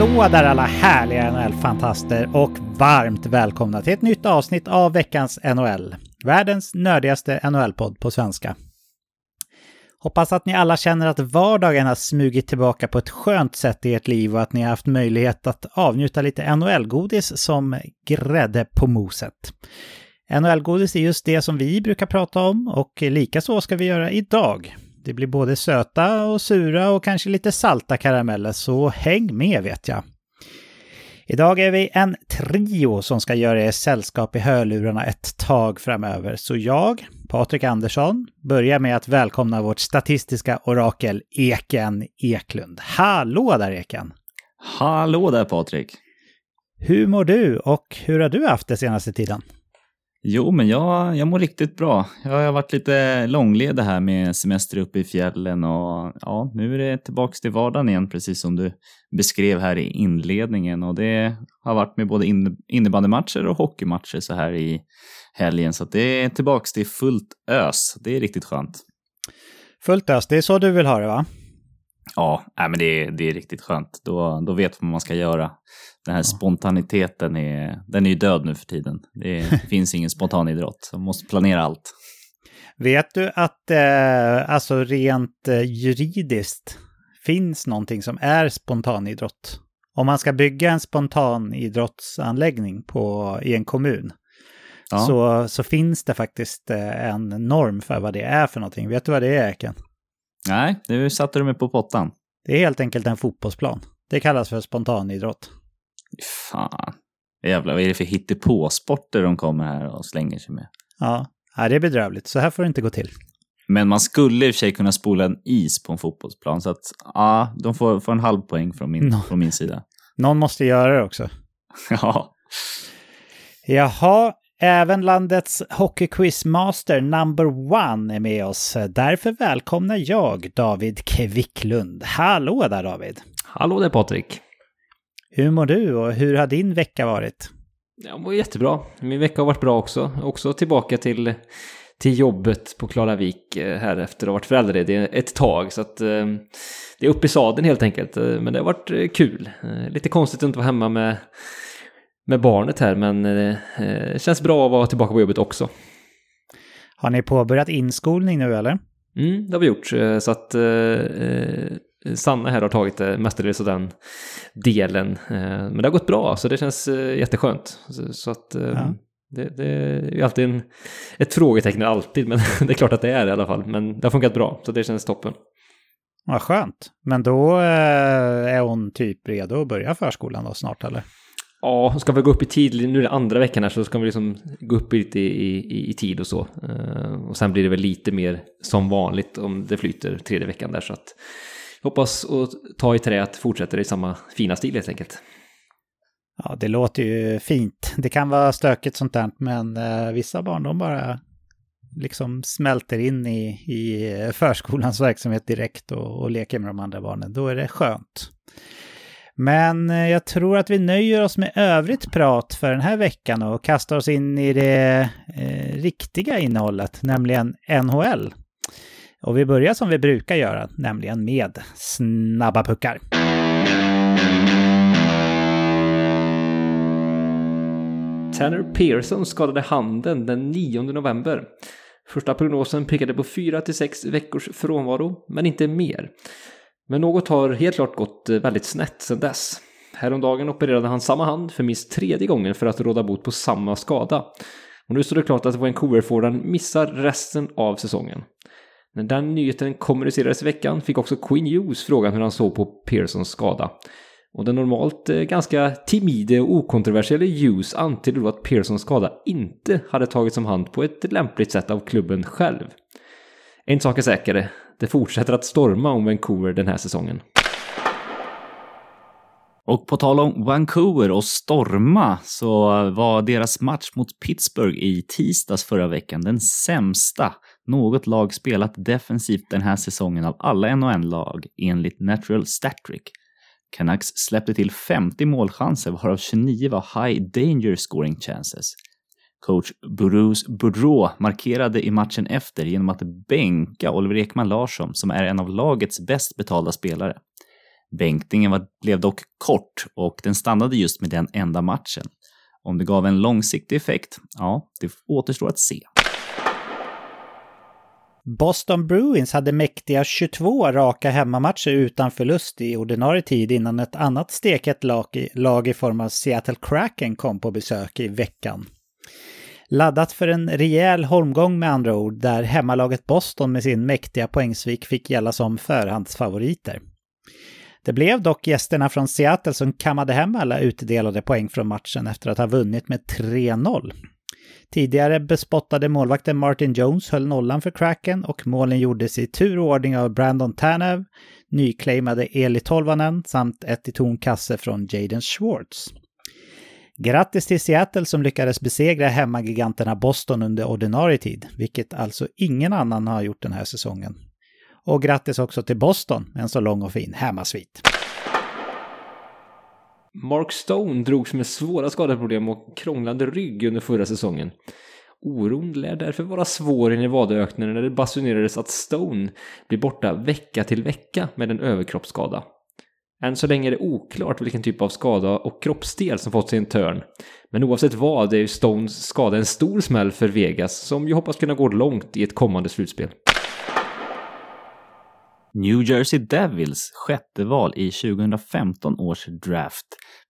Hallå där alla härliga NHL-fantaster och varmt välkomna till ett nytt avsnitt av veckans NHL. Världens nördigaste NHL-podd på svenska. Hoppas att ni alla känner att vardagen har smugit tillbaka på ett skönt sätt i ert liv och att ni har haft möjlighet att avnjuta lite NHL-godis som grädde på moset. NHL-godis är just det som vi brukar prata om och likaså ska vi göra idag. Det blir både söta och sura och kanske lite salta karameller, så häng med vet jag. Idag är vi en trio som ska göra er sällskap i hörlurarna ett tag framöver. Så jag, Patrik Andersson, börjar med att välkomna vårt statistiska orakel Eken Eklund. Hallå där Eken! Hallå där Patrik! Hur mår du och hur har du haft det senaste tiden? Jo, men jag, jag mår riktigt bra. Jag har varit lite långledig här med semester uppe i fjällen och ja, nu är det tillbaks till vardagen igen, precis som du beskrev här i inledningen. Och det har varit med både innebandymatcher och hockeymatcher så här i helgen, så det är tillbaks till fullt ös. Det är riktigt skönt. Fullt ös, det är så du vill ha det va? Ja, nej, men det är, det är riktigt skönt. Då, då vet man vad man ska göra. Den här spontaniteten är, den är ju död nu för tiden. Det finns ingen spontanidrott. Man måste planera allt. Vet du att eh, alltså rent eh, juridiskt finns någonting som är spontanidrott? Om man ska bygga en spontanidrottsanläggning på, i en kommun ja. så, så finns det faktiskt eh, en norm för vad det är för någonting. Vet du vad det är, Eken? Nej, nu satte du mig på pottan. Det är helt enkelt en fotbollsplan. Det kallas för spontanidrott. Fan. Jävlar, vad är det för hittepåsporter de kommer här och slänger sig med? Ja, det är bedrövligt. Så här får det inte gå till. Men man skulle i och för sig kunna spola en is på en fotbollsplan, så att ja, de får, får en halv poäng från min, no. från min sida. Någon måste göra det också. ja. Jaha, även landets hockeyquizmaster number one är med oss. Därför välkomnar jag David Kvicklund. Hallå där David! Hallå där Patrik! Hur mår du och hur har din vecka varit? Jag mår jättebra. Min vecka har varit bra också. Också tillbaka till, till jobbet på Klaravik eh, här efter att ha varit föräldraledig ett tag. Så att eh, det är upp i sadeln helt enkelt. Eh, men det har varit kul. Lite konstigt att inte vara hemma med, med barnet här men det känns bra att vara tillbaka på jobbet också. Har ni påbörjat inskolning nu eller? Mm, det har vi gjort. Så att Sanna här har tagit det mestadels av den delen. Eh, men det har gått bra, så det känns eh, jätteskönt. Så att eh, ja. det, det, är ju alltid en, ett frågetecken, alltid, men det är klart att det är det i alla fall. Men det har funkat bra, så det känns toppen. Vad skönt. Men då är hon typ redo att börja förskolan då snart, eller? Ja, ska vi gå upp i tid, nu är det andra veckan här så ska vi liksom gå upp lite i, i, i tid och så. Och sen blir det väl lite mer som vanligt om det flyter tredje veckan där så att hoppas att ta i trä att fortsätta i samma fina stil helt enkelt. Ja, det låter ju fint. Det kan vara stökigt sånt där, men eh, vissa barn de bara liksom smälter in i, i förskolans verksamhet direkt och, och leker med de andra barnen. Då är det skönt. Men eh, jag tror att vi nöjer oss med övrigt prat för den här veckan och kastar oss in i det eh, riktiga innehållet, nämligen NHL. Och vi börjar som vi brukar göra, nämligen med snabba puckar. Tanner Pearson skadade handen den 9 november. Första prognosen pekade på 4 6 veckors frånvaro, men inte mer. Men något har helt klart gått eh, väldigt snett sedan dess. Häromdagen opererade han samma hand för minst tredje gången för att råda bot på samma skada. Och nu står det klart att Vancouver-forwarden missar resten av säsongen. När den nyheten kommunicerades i veckan fick också Quinn Hughes frågan hur han såg på Pearsons skada. Och den normalt eh, ganska timide och okontroversiella Hughes antydde då att Pearsons skada inte hade tagits om hand på ett lämpligt sätt av klubben själv. En sak är säker, det fortsätter att storma om Vancouver den här säsongen. Och på tal om Vancouver och storma så var deras match mot Pittsburgh i tisdags förra veckan den sämsta något lag spelat defensivt den här säsongen av alla NHL-lag enligt Natural Statric. Canucks släppte till 50 målchanser varav 29 var high danger scoring chances. Coach Bruce Boudreau markerade i matchen efter genom att bänka Oliver Ekman Larsson som är en av lagets bäst betalda spelare. Bänkningen var, blev dock kort och den stannade just med den enda matchen. Om det gav en långsiktig effekt, ja, det återstår att se. Boston Bruins hade mäktiga 22 raka hemmamatcher utan förlust i ordinarie tid innan ett annat steket lag i, lag i form av Seattle Kraken kom på besök i veckan. Laddat för en rejäl holmgång med andra ord, där hemmalaget Boston med sin mäktiga poängsvik fick gälla som förhandsfavoriter. Det blev dock gästerna från Seattle som kammade hem alla utdelade poäng från matchen efter att ha vunnit med 3-0. Tidigare bespottade målvakten Martin Jones höll nollan för Kraken och målen gjordes i tur och ordning av Brandon Tanev, nyclaimade Eli Tolvanen samt ett i tom kasse från Jaden Schwartz. Grattis till Seattle som lyckades besegra hemmagiganterna Boston under ordinarie tid, vilket alltså ingen annan har gjort den här säsongen. Och grattis också till Boston, en så lång och fin hemmasvit. Mark Stone drogs med svåra skadeproblem och krånglande rygg under förra säsongen. Oron lär därför vara svår i Nevadaöknen när det basunerades att Stone blir borta vecka till vecka med en överkroppsskada. Än så länge är det oklart vilken typ av skada och kroppsdel som fått sin törn. Men oavsett vad är ju Stones skada en stor smäll för Vegas som ju hoppas kunna gå långt i ett kommande slutspel. New Jersey Devils sjätte val i 2015 års draft.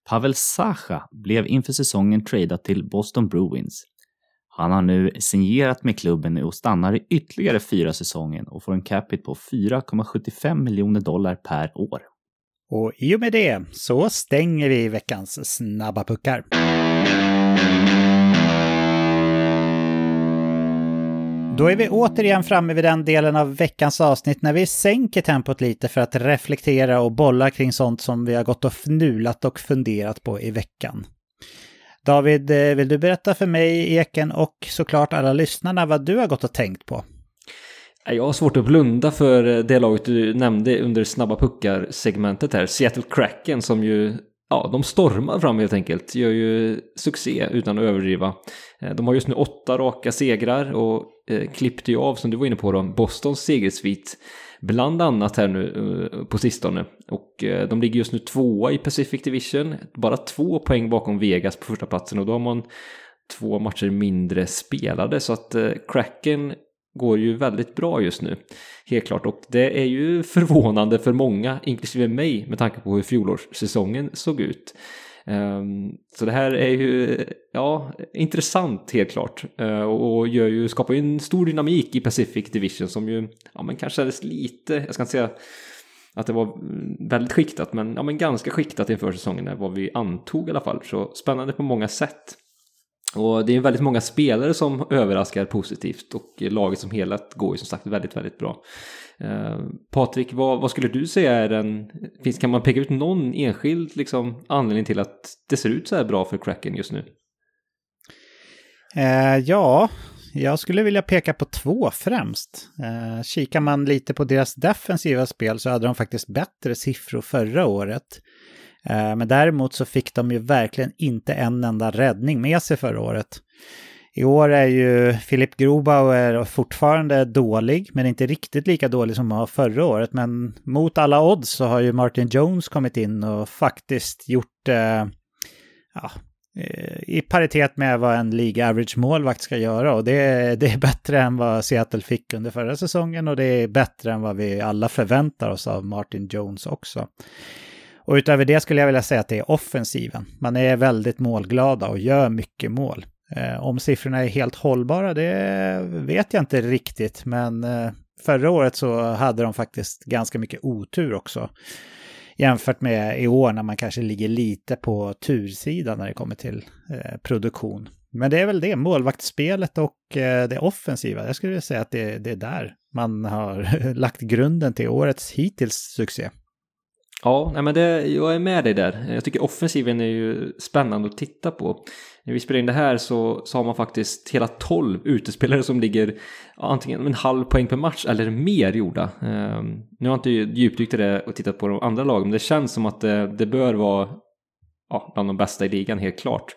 Pavel Sacha blev inför säsongen tradad till Boston Bruins. Han har nu signerat med klubben och stannar i ytterligare fyra säsonger och får en capita på 4,75 miljoner dollar per år. Och i och med det så stänger vi veckans snabba puckar. Då är vi återigen framme vid den delen av veckans avsnitt när vi sänker tempot lite för att reflektera och bolla kring sånt som vi har gått och fnulat och funderat på i veckan. David, eh, vill du berätta för mig, Eken och såklart alla lyssnarna vad du har gått och tänkt på? Jag har svårt att blunda för eh, det laget du nämnde under snabba puckar-segmentet här. Seattle Kraken som ju, ja, de stormar fram helt enkelt. Gör ju succé utan att överdriva. Eh, de har just nu åtta raka segrar och eh, klippte ju av, som du var inne på, då, Bostons segersvit. Bland annat här nu eh, på sistone. Och de ligger just nu tvåa i Pacific Division. Bara två poäng bakom Vegas på första platsen och då har man två matcher mindre spelade. Så att Kraken går ju väldigt bra just nu. Helt klart. Och det är ju förvånande för många, inklusive mig, med tanke på hur fjolårssäsongen såg ut. Ehm, så det här är ju ja, intressant helt klart ehm, och gör ju, skapar ju en stor dynamik i Pacific Division som ju ja, men kanske kändes lite, jag ska inte säga att det var mm, väldigt skiktat men, ja, men ganska skiktat inför säsongen vad vi antog i alla fall. Så spännande på många sätt. Och det är väldigt många spelare som överraskar positivt och laget som helhet går ju som sagt väldigt, väldigt bra. Eh, Patrik, vad, vad, skulle du säga är den, finns, kan man peka ut någon enskild liksom, anledning till att det ser ut så här bra för Kraken just nu? Eh, ja, jag skulle vilja peka på två främst. Eh, kikar man lite på deras defensiva spel så hade de faktiskt bättre siffror förra året. Eh, men däremot så fick de ju verkligen inte en enda räddning med sig förra året. I år är ju Philip Grobauer fortfarande dålig, men inte riktigt lika dålig som han var förra året. Men mot alla odds så har ju Martin Jones kommit in och faktiskt gjort eh, ja, eh, i paritet med vad en League Average-målvakt ska göra. Och det, det är bättre än vad Seattle fick under förra säsongen och det är bättre än vad vi alla förväntar oss av Martin Jones också. Och utöver det skulle jag vilja säga att det är offensiven. Man är väldigt målglada och gör mycket mål. Eh, om siffrorna är helt hållbara, det vet jag inte riktigt, men eh, förra året så hade de faktiskt ganska mycket otur också. Jämfört med i år när man kanske ligger lite på tursidan när det kommer till eh, produktion. Men det är väl det, målvaktsspelet och det offensiva. Jag skulle vilja säga att det, det är där man har lagt grunden till årets hittills succé. Ja, nej men det, jag är med dig där. Jag tycker offensiven är ju spännande att titta på. När vi spelar in det här så, så har man faktiskt hela 12 utespelare som ligger antingen en halv poäng per match eller mer gjorda. Um, nu har jag inte djupdykt i det och tittat på de andra lagen, men det känns som att det, det bör vara ja, bland de bästa i ligan helt klart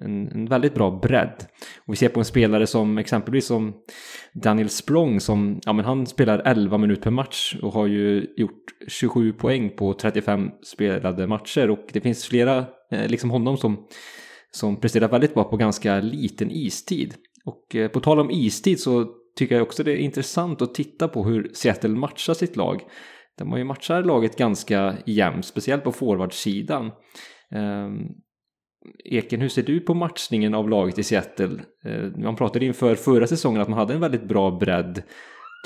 en, en, väldigt bra bredd. Och vi ser på en spelare som exempelvis som Daniel Språng som, ja men han spelar 11 minuter per match och har ju gjort 27 poäng på 35 spelade matcher och det finns flera, eh, liksom honom som, som presterar väldigt bra på ganska liten istid. Och eh, på tal om istid så tycker jag också det är intressant att titta på hur Seattle matchar sitt lag. De har ju matchat laget ganska jämnt, speciellt på forwardsidan. Um, Eken, hur ser du på matchningen av laget i Seattle? Eh, man pratade inför förra säsongen att man hade en väldigt bra bredd.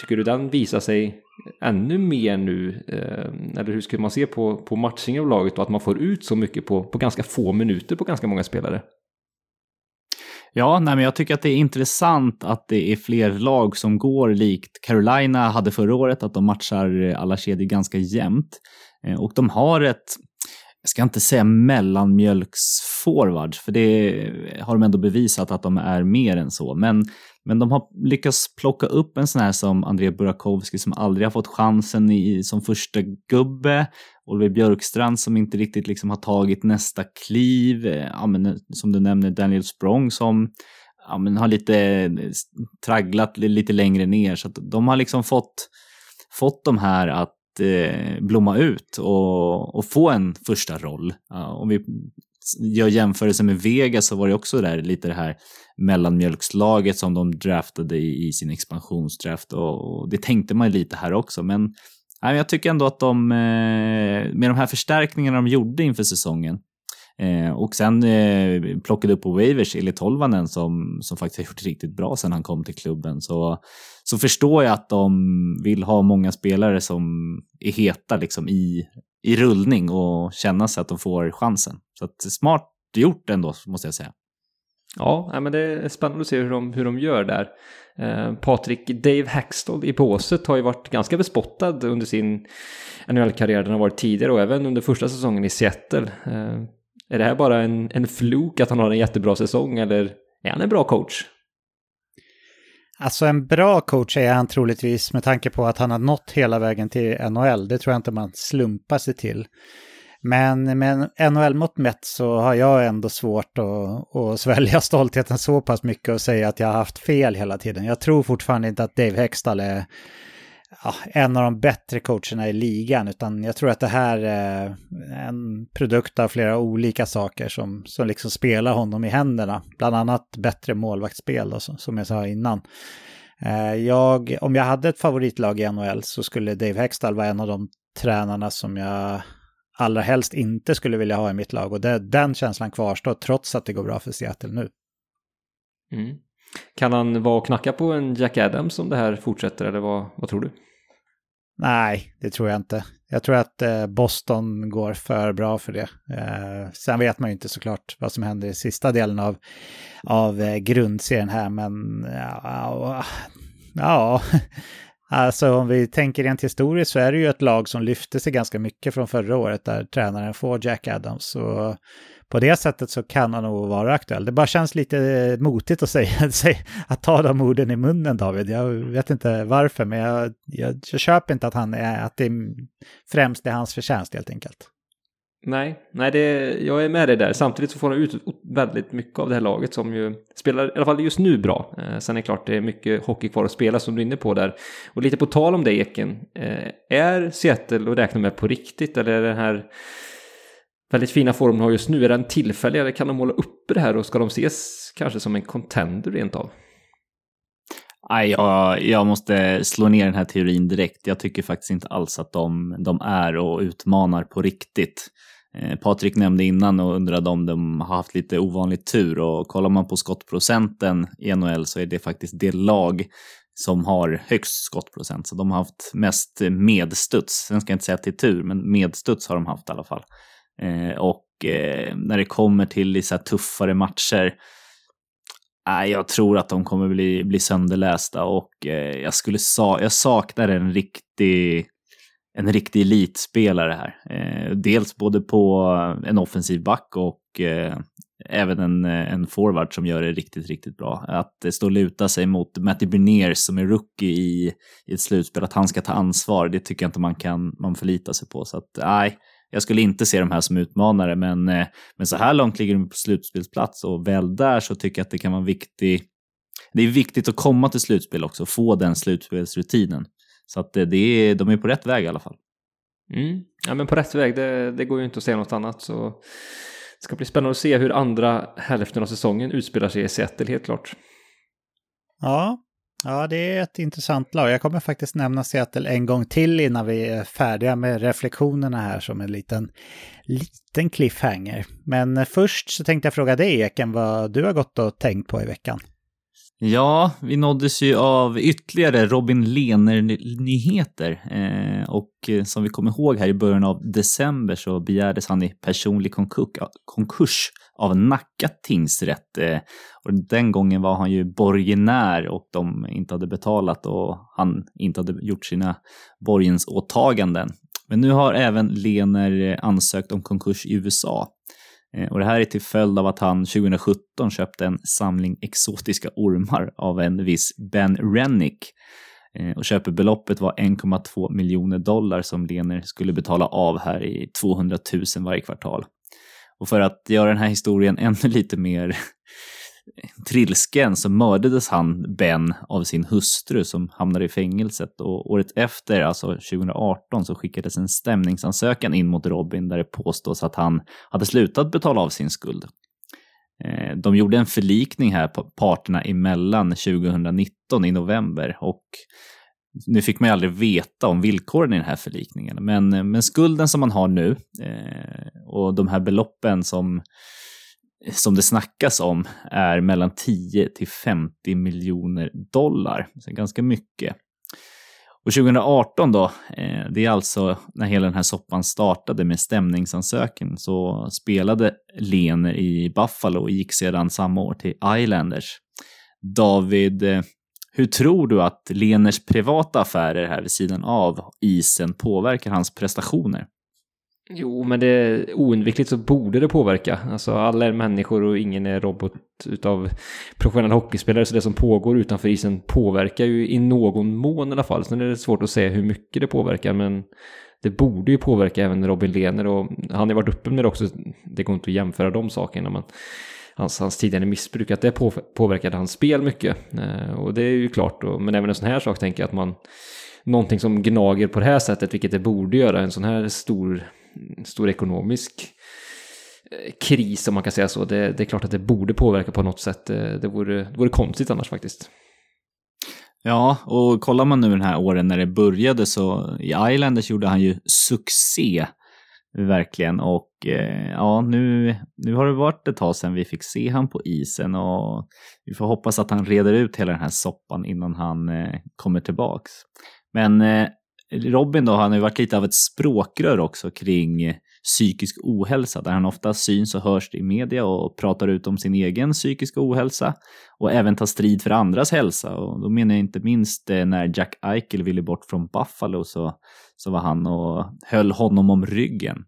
Tycker du den visar sig ännu mer nu? Eh, eller hur skulle man se på, på matchningen av laget och att man får ut så mycket på, på ganska få minuter på ganska många spelare? Ja, nej, men jag tycker att det är intressant att det är fler lag som går likt Carolina hade förra året, att de matchar alla kedjor ganska jämnt. Eh, och de har ett, jag ska inte säga mellanmjölksforwards, för det har de ändå bevisat att de är mer än så. Men, men de har lyckats plocka upp en sån här som André Burakovsky som aldrig har fått chansen i, som första gubbe. Oliver Björkstrand som inte riktigt liksom har tagit nästa kliv. Ja, men, som du nämner Daniel Språng som ja, men har lite tragglat lite längre ner. Så de har liksom fått, fått de här att eh, blomma ut och, och få en första roll. Ja, om vi gör jämförelse med Vegas så var det också där lite det här mellanmjölkslaget som de draftade i, i sin expansionsdraft och, och det tänkte man lite här också. Men jag tycker ändå att de, eh, med de här förstärkningarna de gjorde inför säsongen eh, och sen eh, plockade upp på Wavers Eli Tolvanen som, som faktiskt har gjort riktigt bra sen han kom till klubben. Så, så förstår jag att de vill ha många spelare som är heta liksom i, i rullning och känna sig att de får chansen. Så att, smart gjort ändå, måste jag säga. Ja, men det är spännande att se hur de, hur de gör där. Eh, Patrik Dave Hackstall i båset har ju varit ganska bespottad under sin NHL-karriär den har varit tidigare och även under första säsongen i Seattle. Eh, är det här bara en, en fluk att han har en jättebra säsong eller är han en bra coach? Alltså en bra coach är han troligtvis med tanke på att han har nått hela vägen till NHL. Det tror jag inte man slumpar sig till. Men med NHL-mått mätt så har jag ändå svårt att, att svälja stoltheten så pass mycket och säga att jag har haft fel hela tiden. Jag tror fortfarande inte att Dave Hextall är ja, en av de bättre coacherna i ligan, utan jag tror att det här är en produkt av flera olika saker som, som liksom spelar honom i händerna. Bland annat bättre målvaktsspel, då, som jag sa innan. Eh, jag, om jag hade ett favoritlag i NHL så skulle Dave Hextall vara en av de tränarna som jag allra helst inte skulle vilja ha i mitt lag. Och det, den känslan kvarstår trots att det går bra för Seattle nu. Mm. Kan han vara och knacka på en Jack Adams om det här fortsätter eller vad, vad tror du? Nej, det tror jag inte. Jag tror att eh, Boston går för bra för det. Eh, sen vet man ju inte såklart vad som händer i sista delen av, av eh, grundserien här, men ja, ja, Alltså om vi tänker rent historiskt så är det ju ett lag som lyfte sig ganska mycket från förra året där tränaren får Jack Adams. Och på det sättet så kan han nog vara aktuell. Det bara känns lite eh, motigt att säga, att ta de orden i munnen David. Jag vet inte varför men jag, jag, jag köper inte att, han är, att det främst är hans förtjänst helt enkelt. Nej, nej det, jag är med dig där. Samtidigt så får han ut väldigt mycket av det här laget som ju spelar, i alla fall just nu, bra. Eh, sen är det klart det är mycket hockey kvar att spela som du är inne på där. Och lite på tal om det Eken, eh, är Seattle att räkna med på riktigt eller är det här väldigt fina form de har just nu, är den tillfällig eller kan de måla upp det här och ska de ses kanske som en contender rent av? Nej, jag, jag måste slå ner den här teorin direkt. Jag tycker faktiskt inte alls att de, de är och utmanar på riktigt. Eh, Patrik nämnde innan och undrade om de har haft lite ovanlig tur och kollar man på skottprocenten i NHL så är det faktiskt det lag som har högst skottprocent. Så de har haft mest medstuds. Sen ska jag inte säga till tur, men medstuds har de haft i alla fall. Eh, och eh, när det kommer till så tuffare matcher eh, jag tror att de kommer bli, bli sönderlästa och jag, skulle sa jag saknar en riktig, en riktig elitspelare här. Dels både på en offensiv back och även en, en forward som gör det riktigt, riktigt bra. Att stå och luta sig mot Matty Berniers som är rookie i, i ett slutspel, att han ska ta ansvar, det tycker jag inte man kan man förlita sig på. Så att nej, jag skulle inte se de här som utmanare, men, eh, men så här långt ligger de på slutspelsplats och väl där så tycker jag att det kan vara viktigt. Det är viktigt att komma till slutspel också, få den slutspelsrutinen. Så att det, det är, de är på rätt väg i alla fall. Mm. Ja, men på rätt väg, det, det går ju inte att säga något annat. Så det ska bli spännande att se hur andra hälften av säsongen utspelar sig i Seattle, helt klart. Ja, ja, det är ett intressant lag. Jag kommer faktiskt nämna Seattle en gång till innan vi är färdiga med reflektionerna här som en liten, liten cliffhanger. Men eh, först så tänkte jag fråga dig, Eken, vad du har gått och tänkt på i veckan. Ja, vi nåddes ju av ytterligare Robin Lehner-nyheter. Eh, och eh, som vi kommer ihåg här i början av december så begärdes han i personlig konkurs av Nacka tingsrätt. Eh, och den gången var han ju borgenär och de inte hade betalat och han inte hade gjort sina borgensåtaganden. Men nu har även Lehner eh, ansökt om konkurs i USA. Eh, och det här är till följd av att han 2017 köpte en samling exotiska ormar av en viss Ben Rennick. Eh, och köpebeloppet var 1,2 miljoner dollar som Lener skulle betala av här i 200 000 varje kvartal. Och för att göra den här historien ännu lite mer trilsken så mördades han, Ben, av sin hustru som hamnade i fängelset. Och året efter, alltså 2018, så skickades en stämningsansökan in mot Robin där det påstås att han hade slutat betala av sin skuld. Eh, de gjorde en förlikning här på parterna emellan 2019 i november och nu fick man ju aldrig veta om villkoren i den här förlikningen, men, eh, men skulden som man har nu eh, och de här beloppen som som det snackas om är mellan 10 till 50 miljoner dollar. Så ganska mycket. Och 2018 då, eh, det är alltså när hela den här soppan startade med stämningsansökan, så spelade Lener i Buffalo och gick sedan samma år till Islanders. David, eh, hur tror du att Leners privata affärer här vid sidan av isen påverkar hans prestationer? Jo, men det är oundvikligt så borde det påverka. Alltså alla är människor och ingen är robot utav professionella hockeyspelare. Så det som pågår utanför isen påverkar ju i någon mån i alla fall. Sen är det svårt att säga hur mycket det påverkar, men det borde ju påverka även Robin Lehner och han har varit uppe med det också. Det går inte att jämföra de sakerna, men hans, hans tidigare missbruk, att det påverkade hans spel mycket. Eh, och det är ju klart, men även en sån här sak tänker jag att man någonting som gnager på det här sättet, vilket det borde göra, en sån här stor stor ekonomisk eh, kris om man kan säga så. Det, det, är klart att det borde påverka på något sätt. Eh, det, vore, det vore konstigt annars faktiskt. Ja, och kollar man nu den här åren när det började så i Islanders gjorde han ju succé. Verkligen. Och eh, ja, nu, nu har det varit ett tag sedan vi fick se han på isen och vi får hoppas att han reder ut hela den här soppan innan han kommer tillbaks. Men Robin då, han har ju varit lite av ett språkrör också kring psykisk ohälsa, där han ofta syns och hörs i media och pratar ut om sin egen psykiska ohälsa och även tar strid för andras hälsa. Och då menar jag inte minst eh, när Jack Eichel ville bort från Buffalo så, så var han och höll honom om ryggen.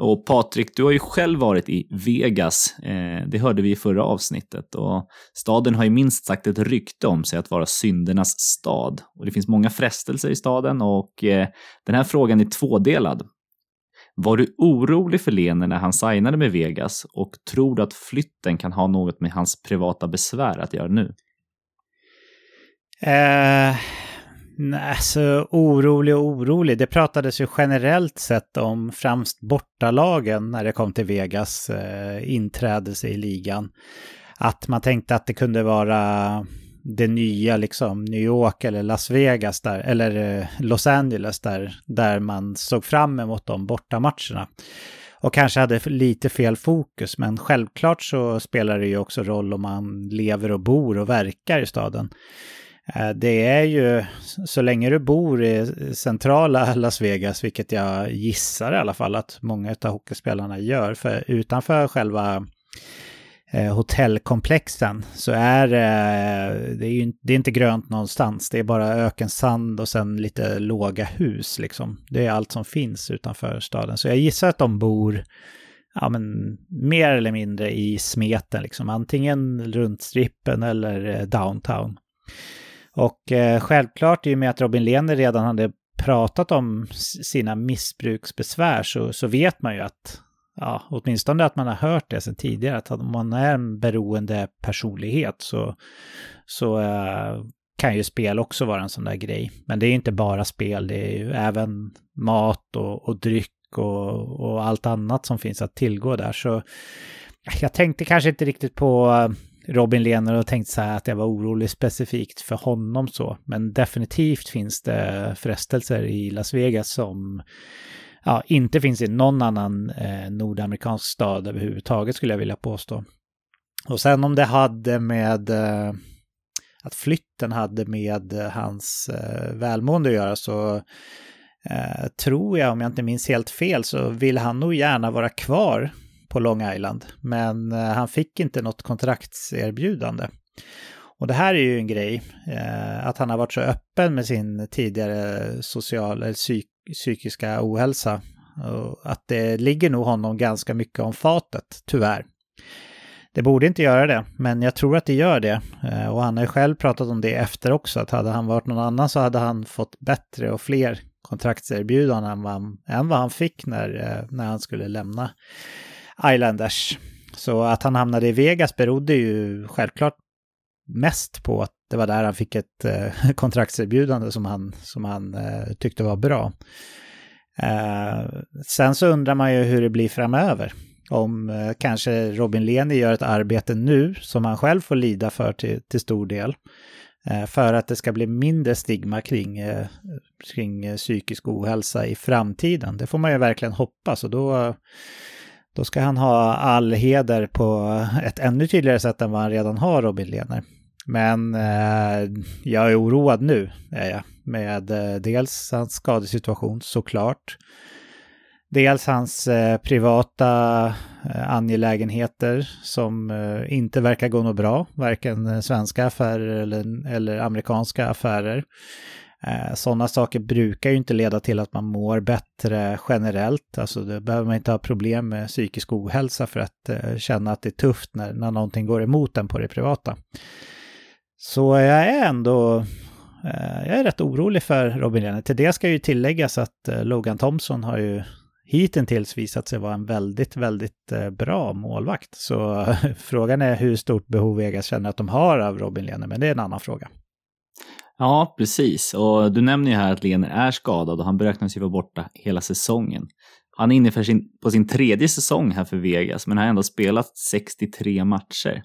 Och Patrik, du har ju själv varit i Vegas. Eh, det hörde vi i förra avsnittet. Och staden har ju minst sagt ett rykte om sig att vara syndernas stad. Och det finns många frestelser i staden och eh, den här frågan är tvådelad. Var du orolig för Lene när han signade med Vegas och tror du att flytten kan ha något med hans privata besvär att göra nu? Eh, Nej, så orolig och orolig. Det pratades ju generellt sett om främst bortalagen när det kom till Vegas eh, inträdelse i ligan. Att man tänkte att det kunde vara det nya, liksom New York eller Las Vegas där, eller eh, Los Angeles där, där man såg fram emot de bortamatcherna. Och kanske hade lite fel fokus, men självklart så spelar det ju också roll om man lever och bor och verkar i staden. Eh, det är ju, så länge du bor i centrala Las Vegas, vilket jag gissar i alla fall att många av hockeyspelarna gör, för utanför själva eh, hotellkomplexen så är eh, det, är ju, det är inte grönt någonstans. Det är bara ökensand och sen lite låga hus liksom. Det är allt som finns utanför staden. Så jag gissar att de bor ja, men, mer eller mindre i smeten, liksom. antingen runt strippen eller downtown. Och eh, självklart, i och med att Robin Lehner redan hade pratat om sina missbruksbesvär så, så vet man ju att, ja, åtminstone att man har hört det sedan tidigare, att om man är en beroende personlighet så, så eh, kan ju spel också vara en sån där grej. Men det är inte bara spel, det är ju även mat och, och dryck och, och allt annat som finns att tillgå där. Så jag tänkte kanske inte riktigt på eh, Robin Lehner och tänkt så här att jag var orolig specifikt för honom så. Men definitivt finns det frestelser i Las Vegas som ja, inte finns i någon annan eh, nordamerikansk stad överhuvudtaget skulle jag vilja påstå. Och sen om det hade med eh, att flytten hade med hans eh, välmående att göra så eh, tror jag, om jag inte minns helt fel, så vill han nog gärna vara kvar på Long Island. Men eh, han fick inte något kontraktserbjudande. Och det här är ju en grej, eh, att han har varit så öppen med sin tidigare social, eller psyk, psykiska ohälsa. Att det ligger nog honom ganska mycket om fatet, tyvärr. Det borde inte göra det, men jag tror att det gör det. Eh, och han har ju själv pratat om det efter också, att hade han varit någon annan så hade han fått bättre och fler kontraktserbjudanden än vad han, än vad han fick när, när han skulle lämna Islanders. Så att han hamnade i Vegas berodde ju självklart mest på att det var där han fick ett eh, kontraktserbjudande som han, som han eh, tyckte var bra. Eh, sen så undrar man ju hur det blir framöver. Om eh, kanske Robin Leni gör ett arbete nu som han själv får lida för till, till stor del. Eh, för att det ska bli mindre stigma kring, eh, kring psykisk ohälsa i framtiden. Det får man ju verkligen hoppas och då då ska han ha all heder på ett ännu tydligare sätt än vad han redan har, Robin Lehner. Men eh, jag är oroad nu, är jag, med eh, dels hans skadesituation såklart. Dels hans eh, privata eh, angelägenheter som eh, inte verkar gå något bra, varken svenska affärer eller, eller amerikanska affärer. Eh, Sådana saker brukar ju inte leda till att man mår bättre generellt. Alltså då behöver man inte ha problem med psykisk ohälsa för att eh, känna att det är tufft när, när någonting går emot en på det privata. Så jag är ändå eh, jag är rätt orolig för Robin Lehner. Till det ska ju tilläggas att eh, Logan Thompson har ju hittills visat sig vara en väldigt, väldigt eh, bra målvakt. Så frågan är hur stort behov Vegas känner att de har av Robin Lehner, men det är en annan fråga. Ja, precis. Och du nämner ju här att Lener är skadad och han beräknas ju vara borta hela säsongen. Han är inne för sin, på sin tredje säsong här för Vegas, men har ändå spelat 63 matcher.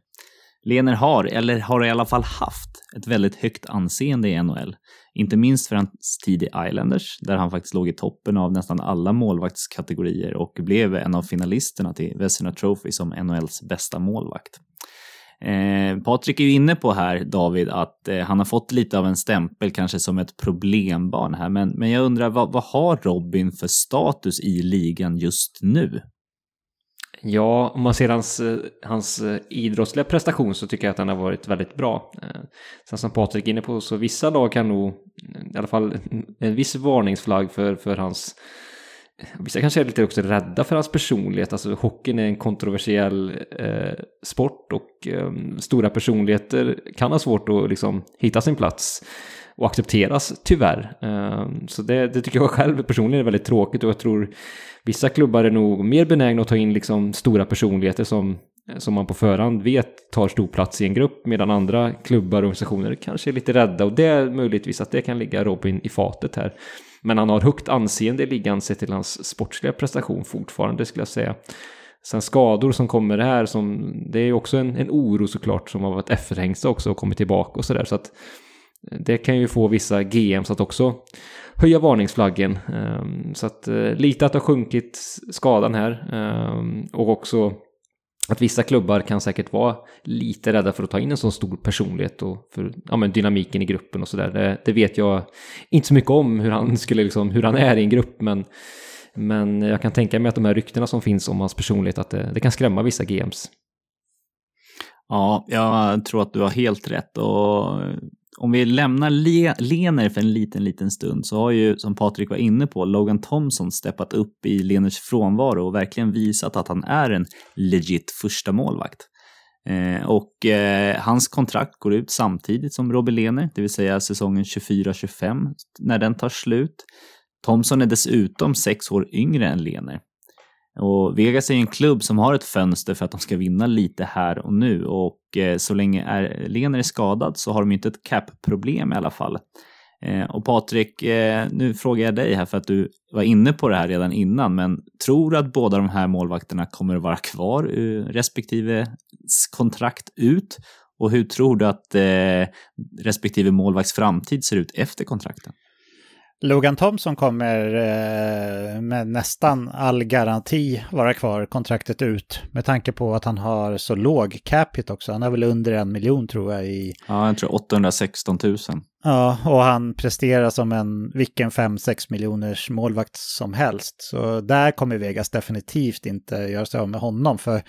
Lener har, eller har i alla fall haft, ett väldigt högt anseende i NHL. Inte minst för hans tid i Islanders, där han faktiskt låg i toppen av nästan alla målvaktskategorier och blev en av finalisterna till Vezina Trophy som NHLs bästa målvakt. Eh, Patrik är ju inne på här, David, att eh, han har fått lite av en stämpel kanske som ett problembarn här. Men, men jag undrar, vad, vad har Robin för status i ligan just nu? Ja, om man ser hans, eh, hans eh, idrottsliga prestation så tycker jag att han har varit väldigt bra. Eh, sen som Patrik är inne på så vissa lag kan nog i alla fall en viss varningsflagg för, för hans Vissa kanske är lite också rädda för hans personlighet. Alltså hockeyn är en kontroversiell eh, sport och eh, stora personligheter kan ha svårt att liksom hitta sin plats och accepteras tyvärr. Eh, så det, det, tycker jag själv personligen är väldigt tråkigt och jag tror vissa klubbar är nog mer benägna att ta in liksom stora personligheter som, som man på förhand vet tar stor plats i en grupp medan andra klubbar och organisationer kanske är lite rädda och det är möjligtvis att det kan ligga Robin i fatet här. Men han har högt anseende i ligan sett till hans sportsliga prestation fortfarande skulle jag säga. Sen skador som kommer här, som, det är också en, en oro såklart som har varit efterhängsta också och kommit tillbaka och sådär. Så att eh, det kan ju få vissa GMs att också höja varningsflaggen. Ehm, så att eh, lite att det har sjunkit skadan här ehm, och också att vissa klubbar kan säkert vara lite rädda för att ta in en sån stor personlighet och för ja, men dynamiken i gruppen och sådär. Det, det, vet jag inte så mycket om hur han, skulle liksom, hur han är i en grupp men, men jag kan tänka mig att de här ryktena som finns om hans personlighet att det, det kan skrämma vissa GMs. Ja, jag tror att du har helt rätt och om vi lämnar Le Lener för en liten, liten stund så har ju, som Patrik var inne på, Logan Thompson steppat upp i Leners frånvaro och verkligen visat att han är en legit första målvakt. Eh, och eh, hans kontrakt går ut samtidigt som Robin Lehner, det vill säga säsongen 24-25, när den tar slut. Thompson är dessutom sex år yngre än Lehner. Och Vegas är ju en klubb som har ett fönster för att de ska vinna lite här och nu och eh, så länge Lehner är skadad så har de inte ett cap-problem i alla fall. Eh, och Patrik, eh, nu frågar jag dig här för att du var inne på det här redan innan, men tror du att båda de här målvakterna kommer att vara kvar respektive kontrakt ut? Och hur tror du att respektive målvakts framtid ser ut efter kontrakten? Logan Thompson kommer eh, med nästan all garanti vara kvar kontraktet ut med tanke på att han har så låg cap hit också. Han har väl under en miljon tror jag i... Ja, jag tror 816 000. Ja, och han presterar som en vilken 5-6 miljoners målvakt som helst. Så där kommer Vegas definitivt inte göra sig av med honom. För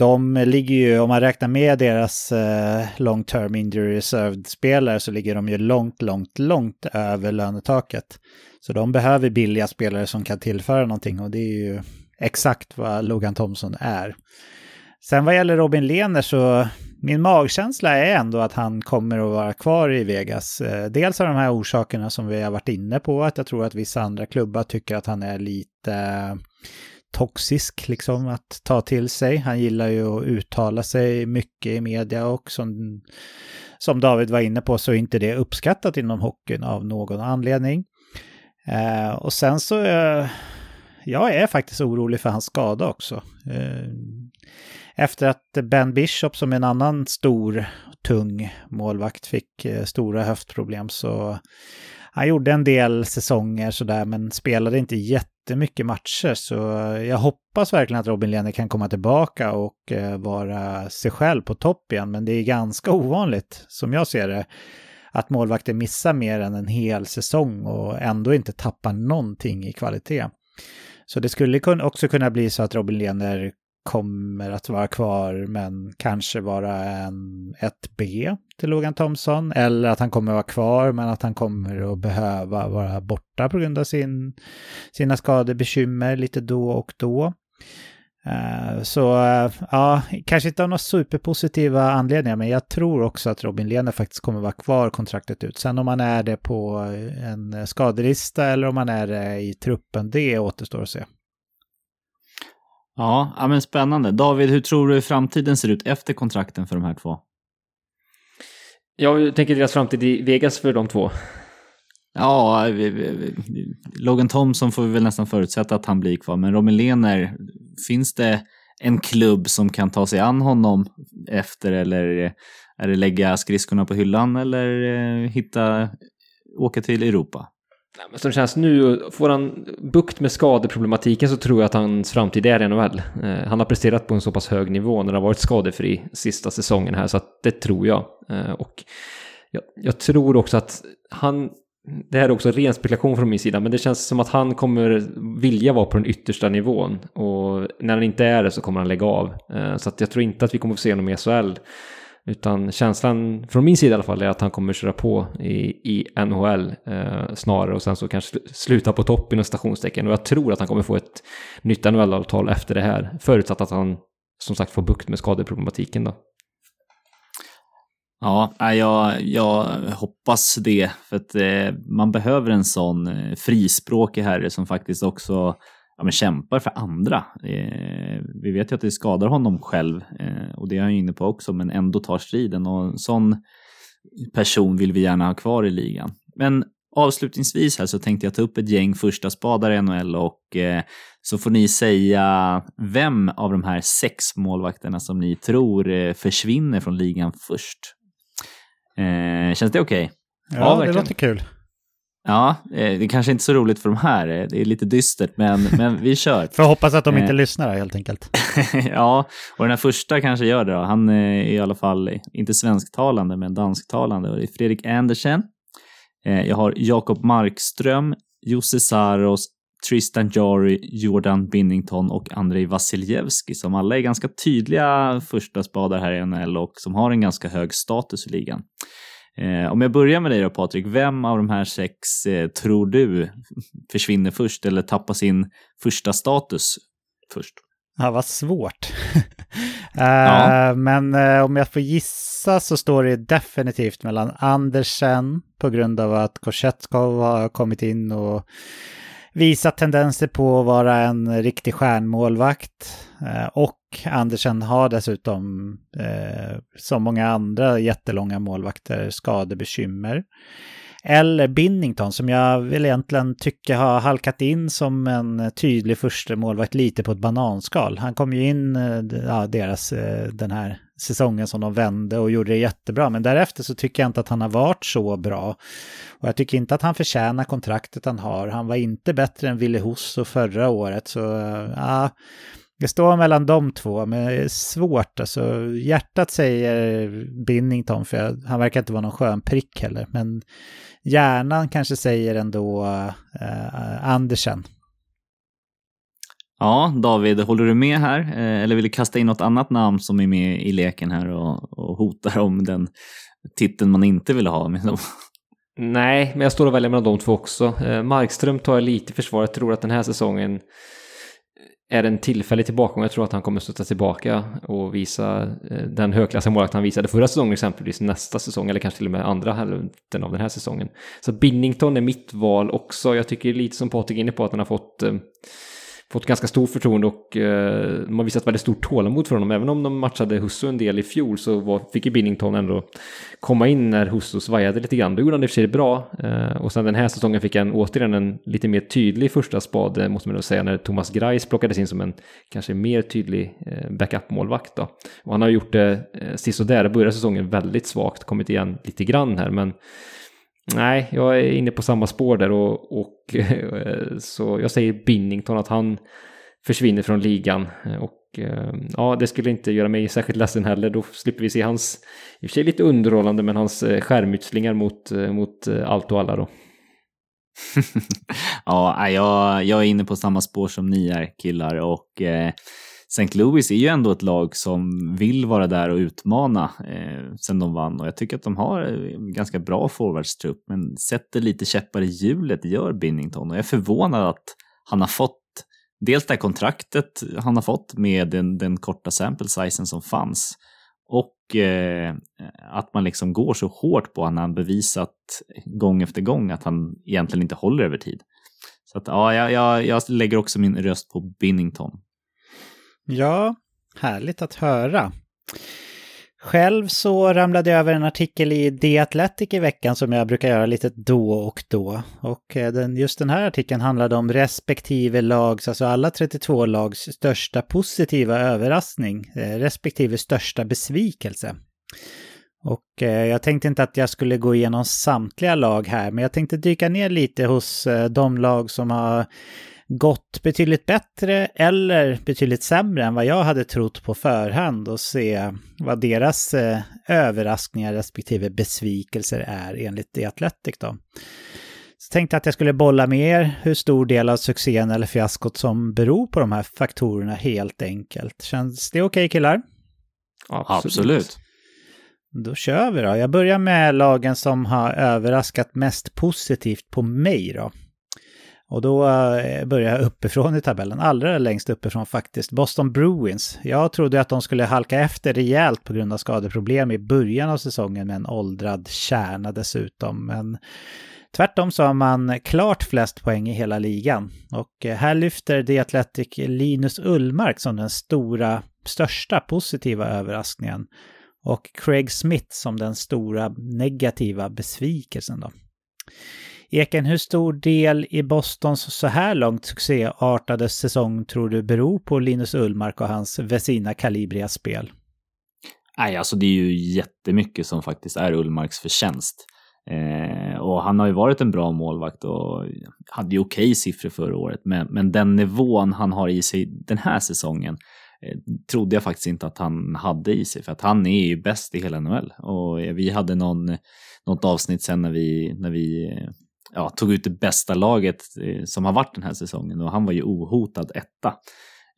de ligger ju, om man räknar med deras eh, long term injury reserved-spelare så ligger de ju långt, långt, långt över lönetaket. Så de behöver billiga spelare som kan tillföra någonting och det är ju exakt vad Logan Thompson är. Sen vad gäller Robin Lehner så min magkänsla är ändå att han kommer att vara kvar i Vegas. Eh, dels av de här orsakerna som vi har varit inne på, att jag tror att vissa andra klubbar tycker att han är lite toxisk liksom att ta till sig. Han gillar ju att uttala sig mycket i media och som, som David var inne på så är inte det uppskattat inom hockeyn av någon anledning. Eh, och sen så, eh, jag är faktiskt orolig för hans skada också. Eh, efter att Ben Bishop som en annan stor, tung målvakt fick eh, stora höftproblem så han gjorde en del säsonger sådär men spelade inte jättemycket matcher så jag hoppas verkligen att Robin Lehner kan komma tillbaka och eh, vara sig själv på topp igen. Men det är ganska ovanligt som jag ser det att målvakter missar mer än en hel säsong och ändå inte tappar någonting i kvalitet. Så det skulle också kunna bli så att Robin Lehner kommer att vara kvar men kanske vara en, ett B till Logan Thompson. Eller att han kommer att vara kvar men att han kommer att behöva vara borta på grund av sin, sina skadebekymmer lite då och då. Eh, så eh, ja, kanske inte av några superpositiva anledningar, men jag tror också att Robin Lehner faktiskt kommer vara kvar kontraktet ut. Sen om man är det på en skadelista eller om man är det i truppen, det återstår att se. Ja men spännande. David, hur tror du framtiden ser ut efter kontrakten för de här två? Jag tänker deras framtid i Vegas för de två. Ja, vi, vi, vi, Logan Thompson får vi väl nästan förutsätta att han blir kvar, men Robin Lehner, finns det en klubb som kan ta sig an honom efter eller är det lägga skridskorna på hyllan eller eh, hitta, åka till Europa? Men som det känns nu, får han bukt med skadeproblematiken så tror jag att hans framtid är NHL. Eh, han har presterat på en så pass hög nivå när han har varit skadefri sista säsongen här, så att det tror jag. Eh, och jag, jag, tror också att han, det här är också ren spekulation från min sida, men det känns som att han kommer vilja vara på den yttersta nivån. Och när han inte är det så kommer han lägga av. Eh, så att jag tror inte att vi kommer få se honom i SHL utan känslan från min sida i alla fall är att han kommer köra på i, i NHL eh, snarare och sen så kanske sluta på topp inom stationstecken. Och jag tror att han kommer få ett nytt NHL-avtal efter det här. Förutsatt att han som sagt får bukt med skadeproblematiken då. Ja, jag, jag hoppas det. För att eh, man behöver en sån eh, frispråkig herre som faktiskt också ja, men kämpar för andra. Eh, vi vet ju att det skadar honom själv eh, och det är han ju inne på också, men ändå tar striden och en sån person vill vi gärna ha kvar i ligan. Men avslutningsvis här så tänkte jag ta upp ett gäng första spadare i NHL och eh, så får ni säga vem av de här sex målvakterna som ni tror eh, försvinner från ligan först. Eh, känns det okej? Okay? Ja, ja det låter kul. Ja, eh, det är kanske inte så roligt för de här. Eh, det är lite dystert, men, men vi kör. Får hoppas att de inte eh. lyssnar helt enkelt. ja, och den här första kanske gör det då. Han är i alla fall inte svensktalande, men dansktalande. Och det är Fredrik Andersen. Jag har Jakob Markström, Josse Saros, Tristan Jari, Jordan Binnington och Andrei Vasiljevski som alla är ganska tydliga första spadar här i NHL och som har en ganska hög status i ligan. Eh, om jag börjar med dig då Patrik, vem av de här sex eh, tror du försvinner först eller tappar sin första status först? Ja, vad svårt. ja. Men om jag får gissa så står det definitivt mellan Andersen på grund av att Korsetskov har kommit in och visat tendenser på att vara en riktig stjärnmålvakt. Eh, och Andersen har dessutom, eh, som många andra jättelånga målvakter, skadebekymmer. Eller Binnington som jag vill egentligen tycka har halkat in som en tydlig första målvakt lite på ett bananskal. Han kom ju in, eh, ja, deras, eh, den här säsongen som de vände och gjorde det jättebra. Men därefter så tycker jag inte att han har varit så bra. Och jag tycker inte att han förtjänar kontraktet han har. Han var inte bättre än Ville Husso förra året. Så eh, ja, det står mellan de två, men det är svårt. Alltså, hjärtat säger Binnington, för jag, han verkar inte vara någon skön prick heller. Men hjärnan kanske säger ändå uh, Andersen. Ja, David, håller du med här? Eh, eller vill du kasta in något annat namn som är med i leken här och, och hotar om den titeln man inte vill ha? Med dem? Nej, men jag står och väljer mellan de två också. Eh, Markström tar jag lite i försvar. Jag tror att den här säsongen är en tillfällig tillbakagång, Jag tror att han kommer stötta tillbaka och visa eh, den högklassiga målvakt han visade förra säsongen exempelvis nästa säsong eller kanske till och med andra hälften av den här säsongen. Så Binnington är mitt val också. Jag tycker lite som Patrik är inne på att han har fått eh, fått ganska stort förtroende och eh, de har visat väldigt stort tålamod för honom. Även om de matchade Husso en del i fjol så var, fick ju Binnington ändå komma in när Husso svajade lite grann. Då gjorde han det i och för sig bra. Eh, och sen den här säsongen fick han återigen en lite mer tydlig första spade, måste man nog säga, när Thomas Greis plockades in som en kanske mer tydlig eh, backup-målvakt. Då. Och han har gjort det eh, sisådär, började säsongen väldigt svagt, kommit igen lite grann här, men Nej, jag är inne på samma spår där och, och eh, så jag säger Binnington att han försvinner från ligan eh, och eh, ja, det skulle inte göra mig särskilt ledsen heller. Då slipper vi se hans, i och för sig lite underhållande, men hans skärmytslingar mot, mot allt och alla då. ja, jag, jag är inne på samma spår som ni är killar och eh, St. Louis är ju ändå ett lag som vill vara där och utmana eh, sen de vann och jag tycker att de har en ganska bra forwardstrupp men sätter lite käppar i hjulet gör Binnington och jag är förvånad att han har fått dels det här kontraktet han har fått med den, den korta sample sizen som fanns och eh, att man liksom går så hårt på honom när han bevisat gång efter gång att han egentligen inte håller över tid. Så att, ja, jag, jag, lägger också min röst på Binnington. Ja, härligt att höra. Själv så ramlade jag över en artikel i The Athletic i veckan som jag brukar göra lite då och då. Och eh, den, just den här artikeln handlade om respektive lags, alltså alla 32 lags största positiva överraskning, eh, respektive största besvikelse. Och eh, jag tänkte inte att jag skulle gå igenom samtliga lag här, men jag tänkte dyka ner lite hos de lag som har gått betydligt bättre eller betydligt sämre än vad jag hade trott på förhand och se vad deras eh, överraskningar respektive besvikelser är enligt The Athletic då. Så tänkte att jag skulle bolla med er hur stor del av succén eller fiaskot som beror på de här faktorerna helt enkelt. Känns det okej okay, killar? Absolut. Absolut. Då kör vi då. Jag börjar med lagen som har överraskat mest positivt på mig då. Och då eh, börjar jag uppifrån i tabellen, allra längst uppifrån faktiskt. Boston Bruins. Jag trodde att de skulle halka efter rejält på grund av skadeproblem i början av säsongen med en åldrad kärna dessutom. Men tvärtom så har man klart flest poäng i hela ligan. Och eh, här lyfter The Athletic Linus Ullmark som den stora, största positiva överraskningen. Och Craig Smith som den stora negativa besvikelsen då. Eken, hur stor del i Bostons så här långt succéartade säsong tror du beror på Linus Ullmark och hans Vesina Calibria-spel? Nej, alltså det är ju jättemycket som faktiskt är Ullmarks förtjänst. Eh, och han har ju varit en bra målvakt och hade ju okej okay siffror förra året. Men, men den nivån han har i sig den här säsongen eh, trodde jag faktiskt inte att han hade i sig. För att han är ju bäst i hela NHL. Och vi hade någon, något avsnitt sen när vi, när vi eh, ja, tog ut det bästa laget eh, som har varit den här säsongen och han var ju ohotad etta.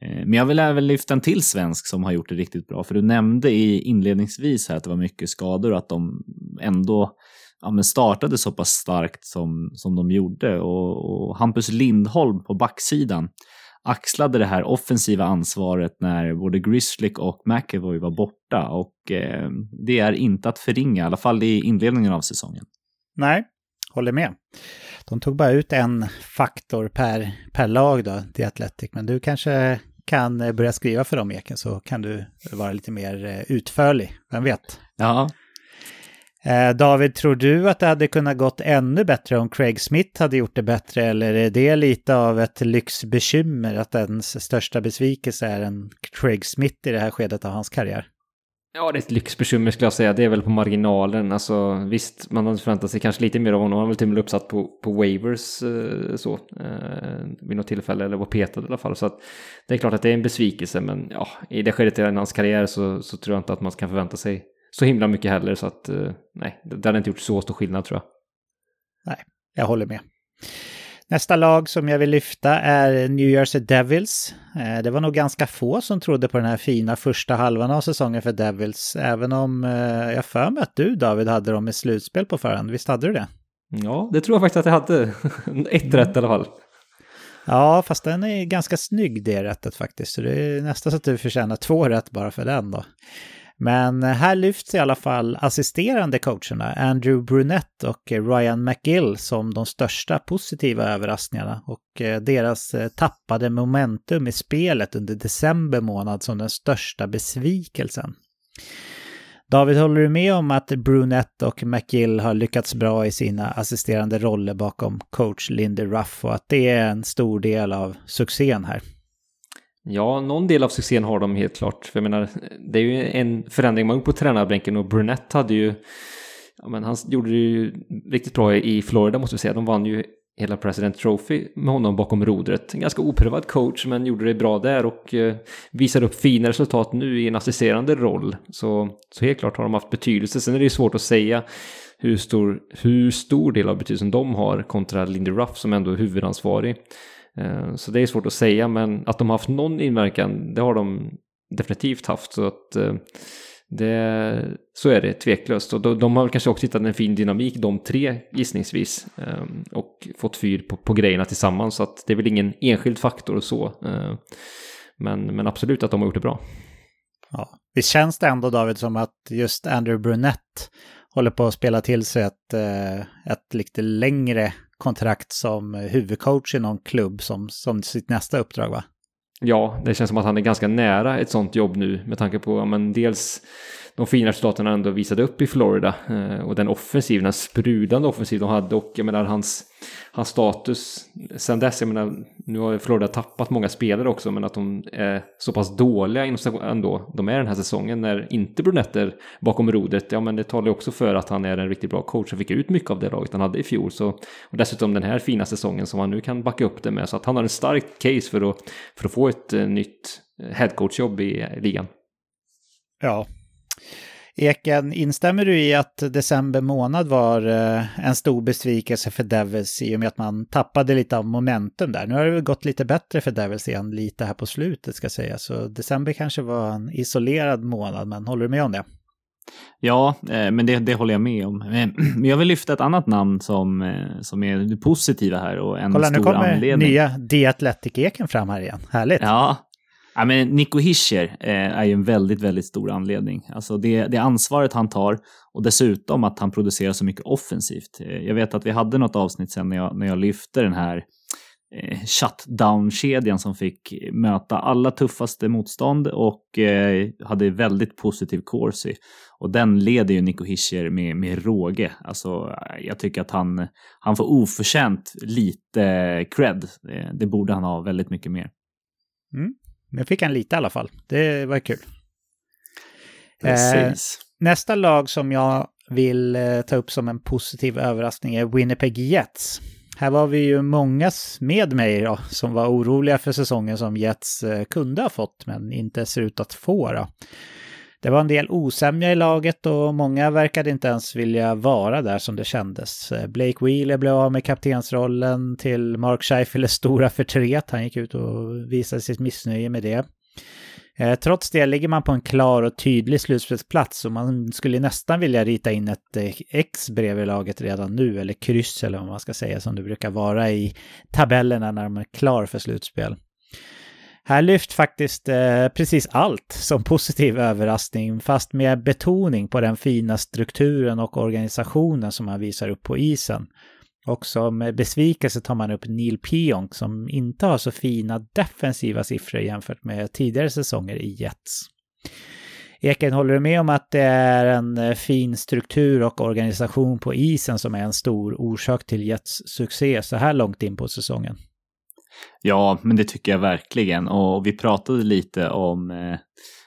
Eh, men jag vill även lyfta en till svensk som har gjort det riktigt bra, för du nämnde i inledningsvis här att det var mycket skador och att de ändå ja, men startade så pass starkt som, som de gjorde. Och, och Hampus Lindholm på backsidan, axlade det här offensiva ansvaret när både Grizzlick och McEvoy var borta och eh, det är inte att förringa, i alla fall i inledningen av säsongen. Nej, håller med. De tog bara ut en faktor per, per lag då, The Athletic, men du kanske kan börja skriva för dem, Eken, så kan du vara lite mer eh, utförlig. Vem vet? Ja. Eh, David, tror du att det hade kunnat gått ännu bättre om Craig Smith hade gjort det bättre? Eller är det lite av ett lyxbekymmer att ens största besvikelse är en Craig Smith i det här skedet av hans karriär? Ja, det är ett lyxbekymmer skulle jag säga. Det är väl på marginalen. Alltså visst, man hade förväntat sig kanske lite mer av honom. Han var väl till och med uppsatt på, på waivers eh, så. Eh, vid något tillfälle, eller var petad i alla fall. Så att det är klart att det är en besvikelse, men ja, i det skedet i hans karriär så, så tror jag inte att man kan förvänta sig så himla mycket heller. Så att eh, nej, det hade inte gjort så stor skillnad tror jag. Nej, jag håller med. Nästa lag som jag vill lyfta är New Jersey Devils. Eh, det var nog ganska få som trodde på den här fina första halvan av säsongen för Devils, även om eh, jag för mig att du David hade dem i slutspel på förhand. Visst hade du det? Ja, det tror jag faktiskt att jag hade. Ett rätt i alla fall. Ja, fast den är ganska snygg det rättet faktiskt. Så det är nästan så att du förtjänar två rätt bara för den då. Men eh, här lyfts i alla fall assisterande coacherna Andrew Brunett och eh, Ryan McGill som de största positiva överraskningarna och eh, deras tappade momentum i spelet under december månad som den största besvikelsen. David, håller du med om att Brunett och McGill har lyckats bra i sina assisterande roller bakom coach Lindy Ruff och att det är en stor del av succén här? Ja, någon del av succén har de helt klart. För jag menar, det är ju en förändring man gjort på tränarbänken och Brunett hade ju, ja men han gjorde det ju riktigt bra i Florida måste vi säga. De vann ju hela President Trophy med honom bakom rodret. En ganska oprövad coach men gjorde det bra där och eh, visar upp fina resultat nu i en assisterande roll. Så, så helt klart har de haft betydelse. Sen är det ju svårt att säga hur stor, hur stor del av betydelsen de har kontra Lindy Ruff som ändå är huvudansvarig. Eh, så det är svårt att säga, men att de har haft någon inverkan, det har de definitivt haft. Så att eh, det, så är det tveklöst. Och de, har kanske också hittat en fin dynamik, de tre gissningsvis. Eh, och fått fyr på, på grejerna tillsammans. Så att det är väl ingen enskild faktor och så. Men, men absolut att de har gjort det bra. Ja. Visst känns det ändå David som att just Andrew Brunett håller på att spela till sig ett, ett lite längre kontrakt som huvudcoach i någon klubb som, som sitt nästa uppdrag va? Ja, det känns som att han är ganska nära ett sånt jobb nu med tanke på, ja, men dels de fina resultaten han ändå visade upp i Florida eh, och den offensiven, den sprudande offensiv de hade och jag menar hans, hans status sen dess, jag menar nu har Florida tappat många spelare också men att de är så pass dåliga ändå, de är den här säsongen när inte brunetter bakom rodret, ja men det talar ju också för att han är en riktigt bra coach och fick ut mycket av det laget han hade i fjol så och dessutom den här fina säsongen som han nu kan backa upp det med så att han har en stark case för att, för att få ett eh, nytt eh, headcoach-jobb i eh, ligan. Ja, Eken, instämmer du i att december månad var eh, en stor besvikelse för Devils i och med att man tappade lite av momentum där? Nu har det väl gått lite bättre för Devils igen, lite här på slutet ska sägas. Så december kanske var en isolerad månad, men håller du med om det? Ja, eh, men det, det håller jag med om. Men jag vill lyfta ett annat namn som, eh, som är det positiva här och en Kolla, stor anledning. Kolla, nu kommer nya The Athletic-eken fram här igen. Härligt! Ja, Ja, men Nico Hischer eh, är ju en väldigt, väldigt stor anledning. Alltså det, det ansvaret han tar och dessutom att han producerar så mycket offensivt. Eh, jag vet att vi hade något avsnitt sen när jag, när jag lyfte den här eh, shutdown-kedjan som fick möta alla tuffaste motstånd och eh, hade väldigt positiv corsi. Och den leder ju Nico Hischer med, med råge. Alltså, eh, jag tycker att han, han får oförtjänt lite cred. Det, det borde han ha väldigt mycket mer. Mm. Men fick han lite i alla fall. Det var kul. Precis. Eh, nästa lag som jag vill eh, ta upp som en positiv överraskning är Winnipeg Jets. Här var vi ju många med mig då, som var oroliga för säsongen som Jets eh, kunde ha fått men inte ser ut att få. Då. Det var en del osämja i laget och många verkade inte ens vilja vara där som det kändes. Eh, Blake Wheeler blev av med kaptensrollen till Mark Scheifele's stora förtret. Han gick ut och visade sitt missnöje med det. Eh, trots det ligger man på en klar och tydlig slutspelsplats och man skulle nästan vilja rita in ett eh, X bredvid laget redan nu, eller kryss eller vad man ska säga, som det brukar vara i tabellerna när de är klar för slutspel. Här lyft faktiskt eh, precis allt som positiv överraskning, fast med betoning på den fina strukturen och organisationen som man visar upp på isen. Och som besvikelse tar man upp Neil Pionk som inte har så fina defensiva siffror jämfört med tidigare säsonger i Jets. Eken, håller du med om att det är en eh, fin struktur och organisation på isen som är en stor orsak till Jets succé så här långt in på säsongen? Ja, men det tycker jag verkligen. Och vi pratade lite om eh,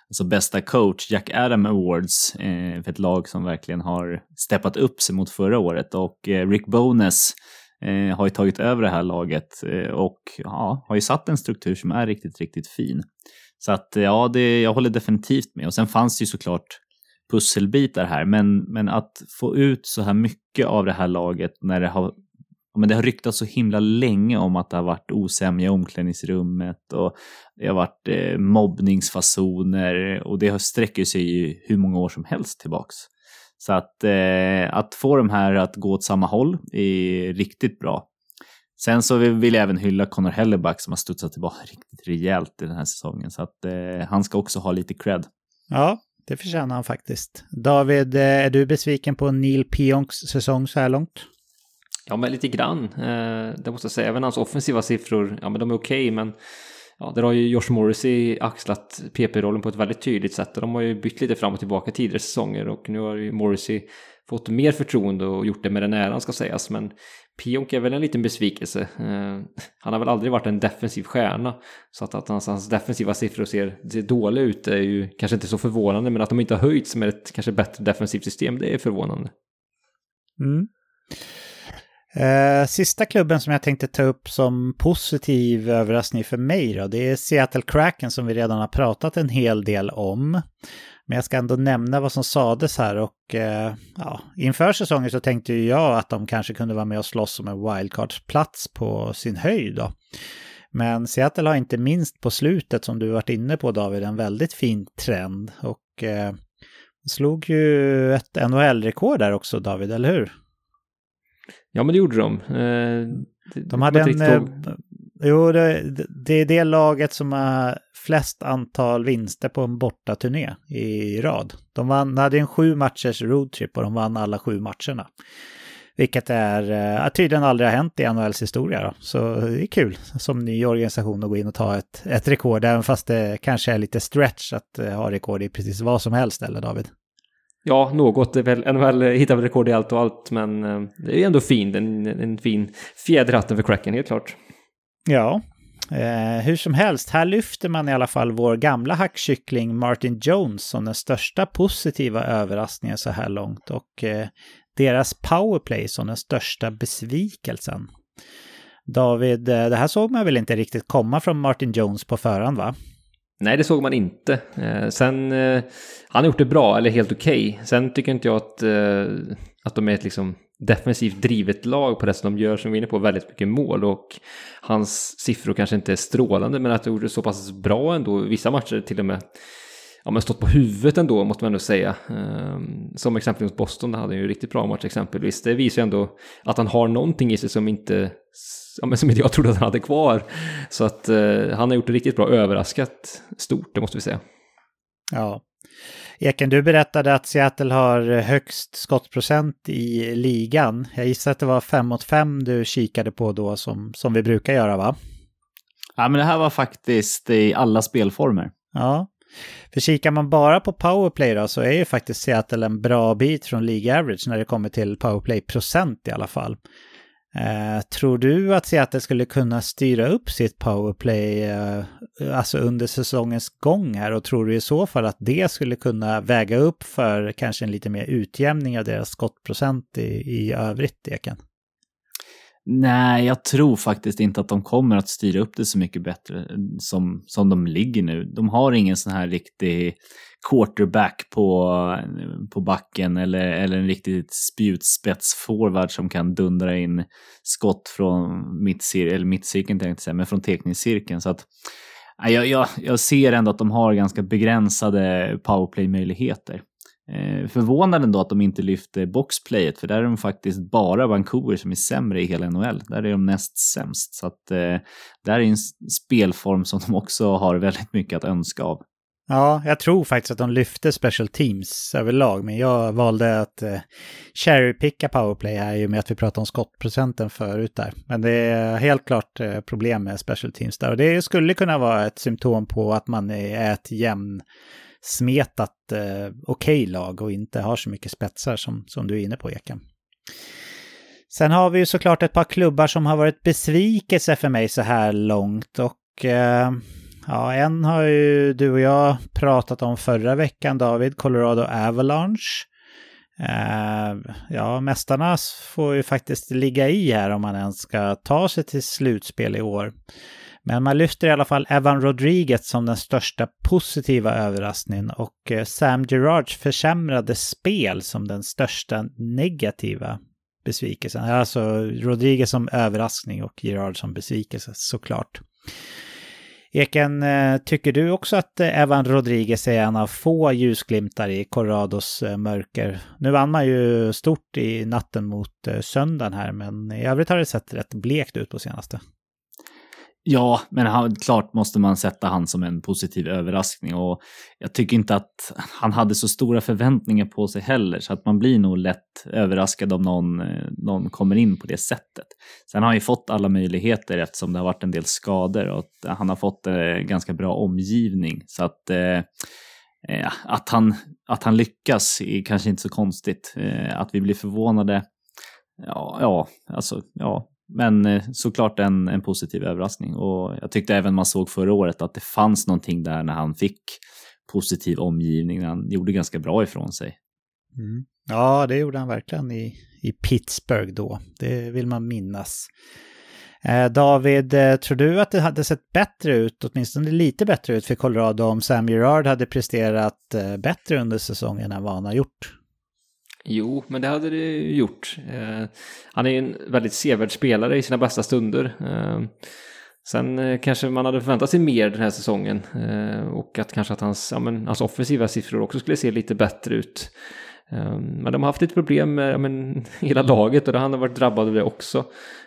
alltså bästa coach, Jack Adam Awards, eh, för ett lag som verkligen har steppat upp sig mot förra året. Och eh, Rick Bones eh, har ju tagit över det här laget eh, och ja, har ju satt en struktur som är riktigt, riktigt fin. Så att ja, det, jag håller definitivt med. Och sen fanns det ju såklart pusselbitar här, men, men att få ut så här mycket av det här laget när det har men det har ryktats så himla länge om att det har varit osämja i omklädningsrummet och det har varit eh, mobbningsfasoner och det sträcker sig ju hur många år som helst tillbaks. Så att, eh, att få de här att gå åt samma håll är riktigt bra. Sen så vill jag även hylla Connor Helleback som har studsat tillbaka riktigt rejält i den här säsongen. Så att eh, han ska också ha lite cred. Ja, det förtjänar han faktiskt. David, eh, är du besviken på Neil Pionks säsong så här långt? Ja, men lite grann. Eh, det måste jag säga. Även hans offensiva siffror, ja men de är okej, okay, men ja, där har ju Josh Morrissey axlat PP-rollen på ett väldigt tydligt sätt. Och de har ju bytt lite fram och tillbaka tidigare säsonger och nu har ju Morrissey fått mer förtroende och gjort det med den äran ska sägas. Men Pionk är väl en liten besvikelse. Eh, han har väl aldrig varit en defensiv stjärna. Så att, att hans, hans defensiva siffror ser, ser dåliga ut är ju kanske inte så förvånande. Men att de inte har höjts med ett kanske bättre defensivt system, det är förvånande. Mm. Eh, sista klubben som jag tänkte ta upp som positiv överraskning för mig då, det är Seattle Kraken som vi redan har pratat en hel del om. Men jag ska ändå nämna vad som sades här och eh, ja, inför säsongen så tänkte ju jag att de kanske kunde vara med och slåss om en wildcardsplats på sin höjd då. Men Seattle har inte minst på slutet som du varit inne på David en väldigt fin trend och eh, slog ju ett NHL-rekord där också David, eller hur? Ja, men det gjorde de. Eh, de hade en... Eh, jo, det, det, är det laget som har flest antal vinster på en bortaturné i rad. De vann, hade en sju matchers roadtrip och de vann alla sju matcherna. Vilket är äh, tydligen aldrig har hänt i NHLs historia. Då. Så det är kul som ny organisation att gå in och ta ett, ett rekord, även fast det kanske är lite stretch att äh, ha rekord i precis vad som helst, eller David? Ja, något. Väl, NHL hittar väl rekord i allt och allt, men eh, det är ändå fint. En, en fin fjäder hatten för Kraken, helt klart. Ja, eh, hur som helst, här lyfter man i alla fall vår gamla hackkyckling Martin Jones som den största positiva överraskningen så här långt och eh, deras powerplay som den största besvikelsen. David, eh, det här såg man väl inte riktigt komma från Martin Jones på förhand va? Nej, det såg man inte. Eh, sen, eh, han har gjort det bra, eller helt okej. Okay. Sen tycker inte jag att, eh, att de är ett liksom defensivt drivet lag på det som de gör, som vi var inne på väldigt mycket mål. Och hans siffror kanske inte är strålande, men att de gjorde så pass bra ändå. Vissa matcher till och med ja, men stått på huvudet ändå, måste man ändå säga. Ehm, som exempelvis mot Boston, där hade han ju riktigt bra match exempelvis. Det visar ju ändå att han har någonting i sig som inte ja, men som inte jag trodde att han hade kvar. Så att eh, han har gjort det riktigt bra, överraskat stort, det måste vi säga. Ja. Eken, du berättade att Seattle har högst skottprocent i ligan. Jag gissar att det var 5 mot 5 du kikade på då, som, som vi brukar göra, va? Ja, men det här var faktiskt i alla spelformer. Ja. För kikar man bara på powerplay då, så är ju faktiskt Seattle en bra bit från League Average när det kommer till powerplay-procent i alla fall. Eh, tror du att Seattle skulle kunna styra upp sitt powerplay eh, alltså under säsongens gång här och tror du i så fall att det skulle kunna väga upp för kanske en lite mer utjämning av deras skottprocent i, i övrigt, Eken? Nej, jag tror faktiskt inte att de kommer att styra upp det så mycket bättre som, som de ligger nu. De har ingen sån här riktig quarterback på, på backen eller, eller en riktigt spjutspetsforward som kan dundra in skott från mittcir eller mittcirkeln tänkte jag säga, men från teckningscirkeln. Så att jag, jag, jag ser ändå att de har ganska begränsade powerplay-möjligheter. Eh, förvånande ändå att de inte lyfter boxplayet, för där är de faktiskt bara Vancouver som är sämre i hela NHL. Där är de näst sämst. Så att eh, där är en spelform som de också har väldigt mycket att önska av. Ja, jag tror faktiskt att de lyfte special teams överlag, men jag valde att eh, cherrypicka powerplay här i och med att vi pratade om skottprocenten förut där. Men det är helt klart eh, problem med special teams där och det skulle kunna vara ett symptom på att man är ett jämn smetat eh, okej okay lag och inte har så mycket spetsar som, som du är inne på, Eken. Sen har vi ju såklart ett par klubbar som har varit besvikelse för mig så här långt och eh, ja, en har ju du och jag pratat om förra veckan, David, Colorado Avalanche. Eh, ja, mästarna får ju faktiskt ligga i här om man ens ska ta sig till slutspel i år. Men man lyfter i alla fall Evan Rodriguez som den största positiva överraskningen och eh, Sam Gerards försämrade spel som den största negativa besvikelsen. Alltså Rodriguez som överraskning och Gerard som besvikelse såklart. Eken, eh, tycker du också att eh, Evan Rodriguez är en av få ljusglimtar i Corrados mörker? Nu vann man ju stort i natten mot söndagen här, men i övrigt har det sett rätt blekt ut på senaste. Ja, men han, klart måste man sätta han som en positiv överraskning och jag tycker inte att han hade så stora förväntningar på sig heller så att man blir nog lätt överraskad om någon, någon kommer in på det sättet. Sen har han ju fått alla möjligheter eftersom det har varit en del skador och att han har fått eh, ganska bra omgivning så att eh, eh att, han, att han lyckas är kanske inte så konstigt. Eh, att vi blir förvånade, ja, ja, alltså, ja, men eh, såklart en, en positiv överraskning och jag tyckte även man såg förra året att det fanns någonting där när han fick positiv omgivning. när Han gjorde ganska bra ifrån sig. Mm. Ja, det gjorde han verkligen i, i Pittsburgh då. Det vill man minnas. Eh, David, eh, tror du att det hade sett bättre ut, åtminstone lite bättre ut för Colorado om Sam Gerard hade presterat eh, bättre under säsongen än vad han har gjort? Jo, men det hade det gjort. Eh, han är ju en väldigt sevärd spelare i sina bästa stunder. Eh, sen eh, kanske man hade förväntat sig mer den här säsongen eh, och att kanske att hans, ja, men, hans offensiva siffror också skulle se lite bättre ut. Eh, men de har haft lite problem med ja, men, hela laget och han har varit drabbad av det också.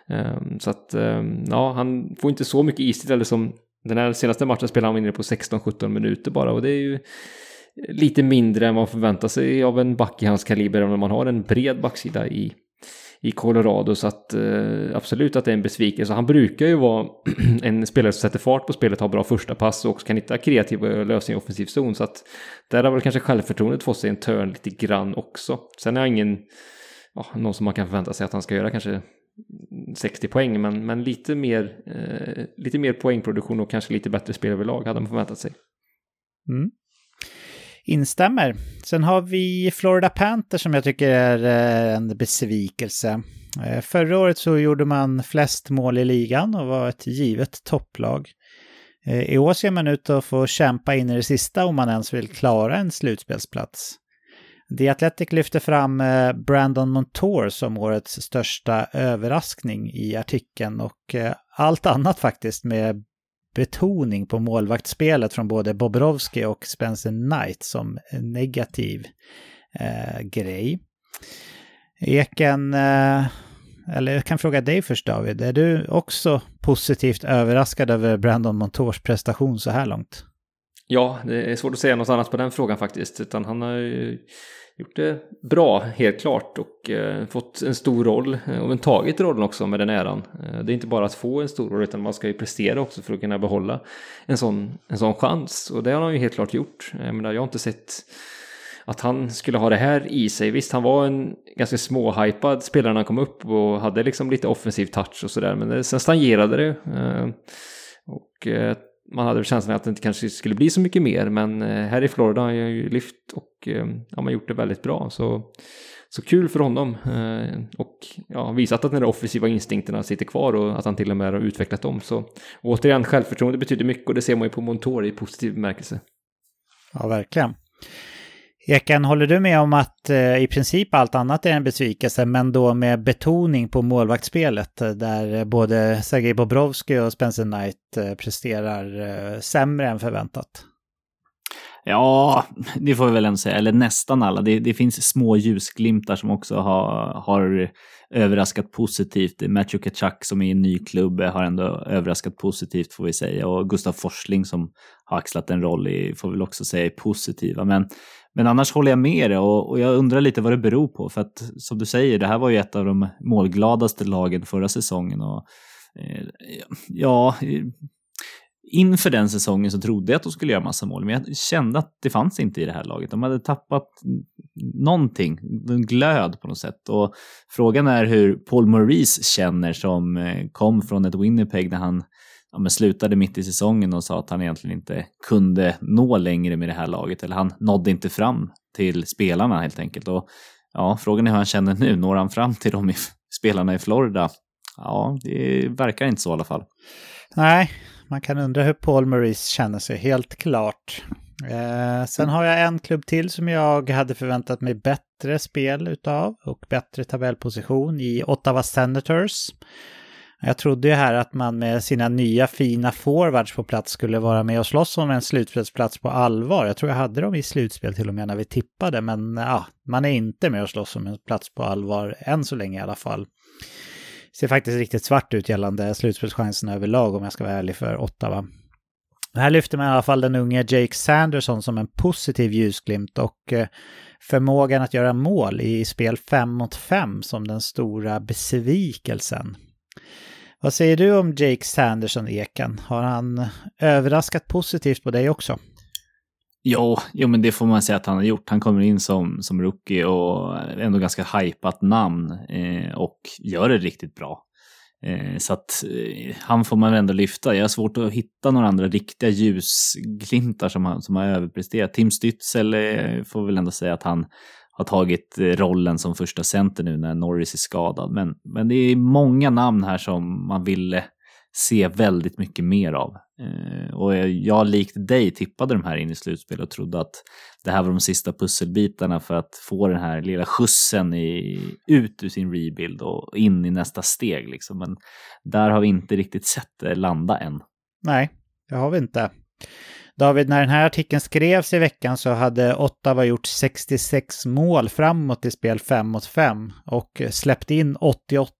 Eh, så att, eh, ja, han får inte så mycket istid eller som den här senaste matchen spelade han inne på 16-17 minuter bara och det är ju lite mindre än man förväntar sig av en back i hans kaliber om man har en bred backsida i, i Colorado. Så att eh, absolut att det är en besvikelse. Han brukar ju vara en spelare som sätter fart på spelet, har bra första pass och också kan hitta kreativa eh, lösningar i offensiv zon. Så att där har väl kanske självförtroendet fått sig en törn lite grann också. Sen är jag ingen, ja, någon som man kan förvänta sig att han ska göra kanske 60 poäng, men, men lite, mer, eh, lite mer poängproduktion och kanske lite bättre spel överlag hade man förväntat sig. Mm. Instämmer. Sen har vi Florida Panthers som jag tycker är eh, en besvikelse. Eh, förra året så gjorde man flest mål i ligan och var ett givet topplag. Eh, I år ser man ut att få kämpa in i det sista om man ens vill klara en slutspelsplats. The Athletic lyfter fram Brandon Montour som årets största överraskning i artikeln och allt annat faktiskt med betoning på målvaktsspelet från både Bobrovski och Spencer Knight som negativ eh, grej. Eken, eh, eller jag kan fråga dig först David, är du också positivt överraskad över Brandon Montors prestation så här långt? Ja, det är svårt att säga något annat på den frågan faktiskt, utan han har ju gjort det bra, helt klart, och eh, fått en stor roll eh, och men tagit rollen också med den äran. Eh, det är inte bara att få en stor roll, utan man ska ju prestera också för att kunna behålla en sån, en sån chans. Och det har han ju helt klart gjort. Jag, menar, jag har inte sett att han skulle ha det här i sig. Visst, han var en ganska småhypad spelare när han kom upp och hade liksom lite offensiv touch och sådär, men det, sen stagnerade det. Eh, och eh, man hade känslan att det inte kanske skulle bli så mycket mer, men eh, här i Florida har jag ju lyft och eh, ja, man gjort det väldigt bra. Så, så kul för honom eh, och ja, visat att de offensiva instinkterna sitter kvar och att han till och med har utvecklat dem. Så återigen, självförtroende betyder mycket och det ser man ju på Montori i positiv bemärkelse. Ja, verkligen. Ekan, håller du med om att eh, i princip allt annat är en besvikelse, men då med betoning på målvaktsspelet, eh, där eh, både Sergej Bobrovski och Spencer Knight eh, presterar eh, sämre än förväntat? Ja, det får vi väl ändå säga. Eller nästan alla. Det, det finns små ljusglimtar som också har, har överraskat positivt. Matthew Kachak som är i en ny klubb har ändå överraskat positivt får vi säga. Och Gustav Forsling som har axlat en roll i, får vi väl också säga, är positiva. Men, men annars håller jag med dig och, och jag undrar lite vad det beror på. För att som du säger, det här var ju ett av de målgladaste lagen förra säsongen. Och, eh, ja, inför den säsongen så trodde jag att de skulle göra massa mål, men jag kände att det fanns inte i det här laget. De hade tappat någonting, en glöd på något sätt. Och frågan är hur Paul Maurice känner som eh, kom från ett Winnipeg när han ja, men slutade mitt i säsongen och sa att han egentligen inte kunde nå längre med det här laget, eller han nådde inte fram till spelarna helt enkelt. Och ja, frågan är hur han känner nu. Når han fram till de spelarna i Florida? Ja, det verkar inte så i alla fall. Nej, man kan undra hur Paul Maurice känner sig, helt klart. Eh, sen har jag en klubb till som jag hade förväntat mig bättre spel utav och bättre tabellposition i Ottawa Senators. Jag trodde ju här att man med sina nya fina forwards på plats skulle vara med och slåss om en slutspelsplats på allvar. Jag tror jag hade dem i slutspel till och med när vi tippade, men ja, man är inte med och slåss om en plats på allvar än så länge i alla fall ser faktiskt riktigt svart ut gällande slutspelschanserna överlag om jag ska vara ärlig för Ottawa. Här lyfter man i alla fall den unge Jake Sanderson som en positiv ljusglimt och eh, förmågan att göra mål i spel 5 mot 5 som den stora besvikelsen. Vad säger du om Jake Sanderson, Eken? Har han överraskat positivt på dig också? Jo, jo, men det får man säga att han har gjort. Han kommer in som, som rookie och ändå ganska hypat namn eh, och gör det riktigt bra. Eh, så att eh, han får man ändå lyfta. Jag har svårt att hitta några andra riktiga ljusglimtar som, har, som har överpresterat. Tim Stützel eh, får väl ändå säga att han har tagit eh, rollen som första center nu när Norris är skadad. Men, men det är många namn här som man ville se väldigt mycket mer av. Eh, och jag likt dig tippade de här in i slutspel och trodde att det här var de sista pusselbitarna för att få den här lilla skjutsen i, ut ur sin rebuild och in i nästa steg. Liksom. Men där har vi inte riktigt sett det landa än. Nej, det har vi inte. David, när den här artikeln skrevs i veckan så hade Ottawa gjort 66 mål framåt i spel 5 mot 5 och släppt in 88.